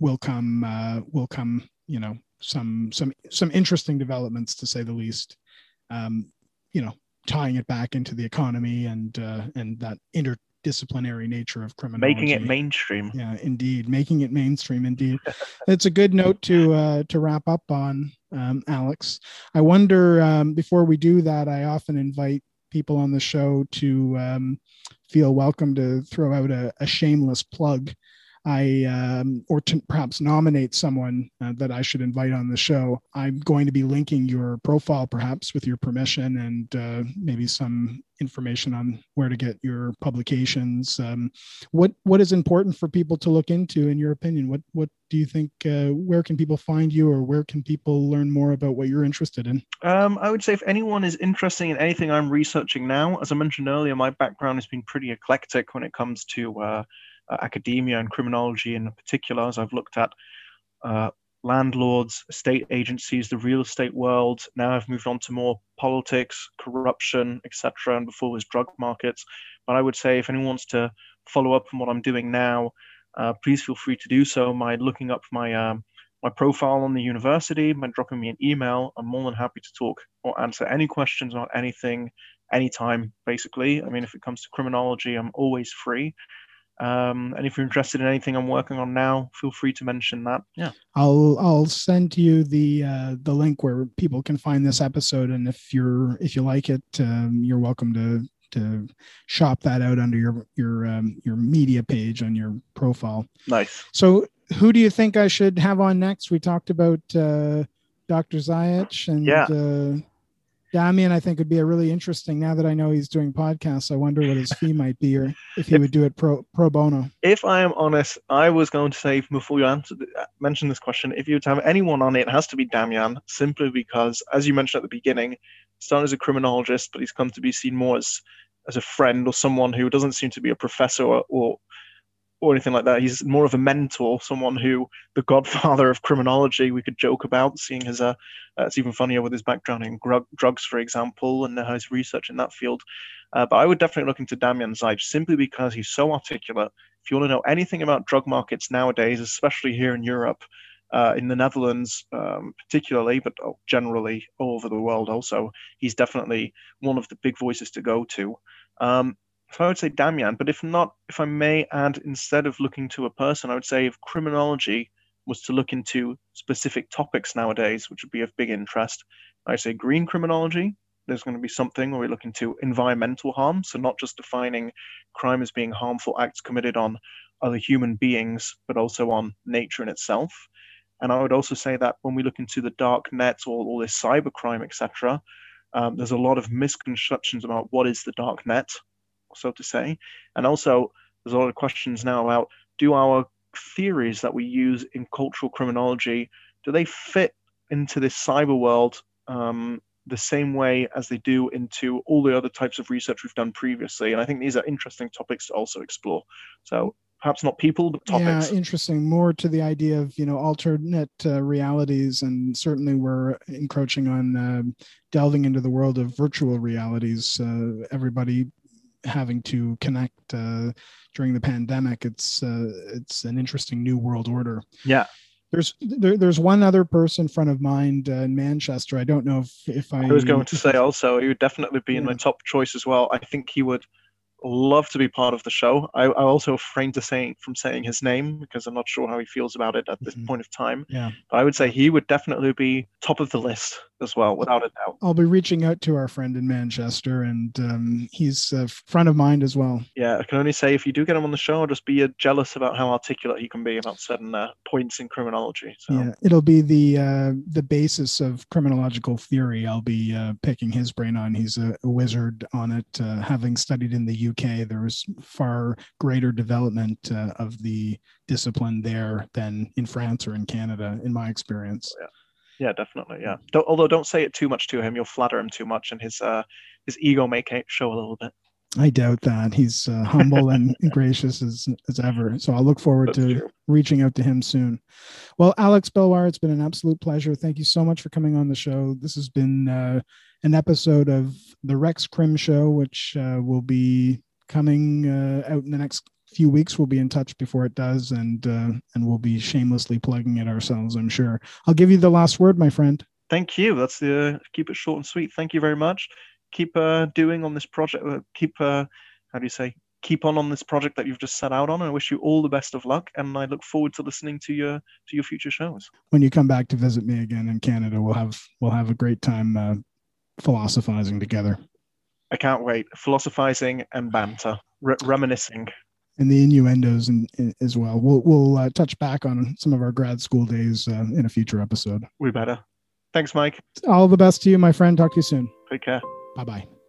will come uh, will come you know some some some interesting developments to say the least. Um, you know, tying it back into the economy and uh, and that interdisciplinary nature of criminology, making it mainstream. Yeah, indeed, making it mainstream. Indeed, <laughs> it's a good note to uh, to wrap up on, um, Alex. I wonder um, before we do that, I often invite people on the show to um, feel welcome to throw out a, a shameless plug I um, or to perhaps nominate someone uh, that I should invite on the show, I'm going to be linking your profile, perhaps with your permission, and uh, maybe some information on where to get your publications. Um, what what is important for people to look into, in your opinion? What what do you think? Uh, where can people find you, or where can people learn more about what you're interested in? Um, I would say if anyone is interested in anything I'm researching now, as I mentioned earlier, my background has been pretty eclectic when it comes to uh, academia and criminology in particular, as I've looked at uh, landlords, state agencies, the real estate world. Now I've moved on to more politics, corruption, etc. And before was drug markets. But I would say if anyone wants to follow up on what I'm doing now, uh, please feel free to do so by looking up my um, my profile on the university, by dropping me an email. I'm more than happy to talk or answer any questions about anything, anytime, basically. I mean, if it comes to criminology, I'm always free. Um, and if you're interested in anything I'm working on now, feel free to mention that. Yeah, I'll I'll send you the uh, the link where people can find this episode, and if you're if you like it, um, you're welcome to to shop that out under your your um, your media page on your profile. Nice. So, who do you think I should have on next? We talked about uh, Dr. Zaitch and yeah. Uh, Damian, I think would be a really interesting. Now that I know he's doing podcasts, I wonder what his fee <laughs> might be, or if he if, would do it pro pro bono. If I am honest, I was going to say before you answer, uh, mention this question, if you would have anyone on it, it has to be Damian, simply because, as you mentioned at the beginning, he started as a criminologist, but he's come to be seen more as as a friend or someone who doesn't seem to be a professor or, or or anything like that. He's more of a mentor, someone who the godfather of criminology we could joke about, seeing his uh, uh it's even funnier with his background in grug- drugs, for example, and his research in that field. Uh, but I would definitely look into Damian Zaitch simply because he's so articulate. If you want to know anything about drug markets nowadays, especially here in Europe, uh, in the Netherlands um, particularly, but generally all over the world also, he's definitely one of the big voices to go to. Um, so I would say Damian, but if not, if I may add, instead of looking to a person, I would say if criminology was to look into specific topics nowadays, which would be of big interest, I'd say green criminology. There's going to be something where we look into environmental harm, so not just defining crime as being harmful acts committed on other human beings, but also on nature in itself. And I would also say that when we look into the dark net or all this cybercrime, etc., um, there's a lot of misconceptions about what is the dark net so to say. And also, there's a lot of questions now about do our theories that we use in cultural criminology do they fit into this cyber world um, the same way as they do into all the other types of research we've done previously? And I think these are interesting topics to also explore. So perhaps not people, but topics. Yeah, interesting. More to the idea of you know alternate uh, realities, and certainly we're encroaching on uh, delving into the world of virtual realities. Uh, everybody having to connect uh, during the pandemic. It's uh, it's an interesting new world order. Yeah. There's there, there's one other person front of mind uh, in Manchester. I don't know if if I, I was going to say also he would definitely be yeah. in my top choice as well. I think he would love to be part of the show. I, I also refrain to say from saying his name because I'm not sure how he feels about it at this Mhm. point of time. Yeah. But I would say he would definitely be top of the list as well, without a doubt. I'll be reaching out to our friend in Manchester, and um, he's a friend of mine as well. Yeah, I can only say if you do get him on the show, I'll just be uh, jealous about how articulate he can be about certain uh, points in criminology. So Yeah, it'll be the uh, the basis of criminological theory. I'll be uh, picking his brain on. He's a, a wizard on it. Uh, having studied in the UK, there was far greater development uh, of the discipline there than in France or in Canada, in my experience. yeah, definitely. Yeah. Don't, although don't say it too much to him, you'll flatter him too much, and his uh, his ego may show a little bit. I doubt that he's uh, humble and <laughs> gracious as as ever. So I'll look forward That's to true. reaching out to him soon. Well, Alex Belloir, it's been an absolute pleasure. Thank you so much for coming on the show. This has been uh, an episode of the Rex Crim Show, which uh, will be coming uh, out in the next few weeks. We'll be in touch before it does, and uh, and we'll be shamelessly plugging it ourselves. I'm sure. I'll give you the last word, my friend. Thank you. That's the keep it short and sweet. Thank you very much. Keep uh, doing on this project. Uh, keep uh, how do you say? Keep on on this project that you've just set out on. I wish you all the best of luck, and I look forward to listening to your to your future shows. When you come back to visit me again in Canada, we'll have we'll have a great time uh, philosophizing together. I can't wait. Philosophizing and banter, re- reminiscing. and the innuendos in, in, as well. We'll we'll uh, touch back on some of our grad school days uh, in a future episode. We better. Thanks, Mike. All the best to you, my friend. Talk to you soon. Take care. Bye bye.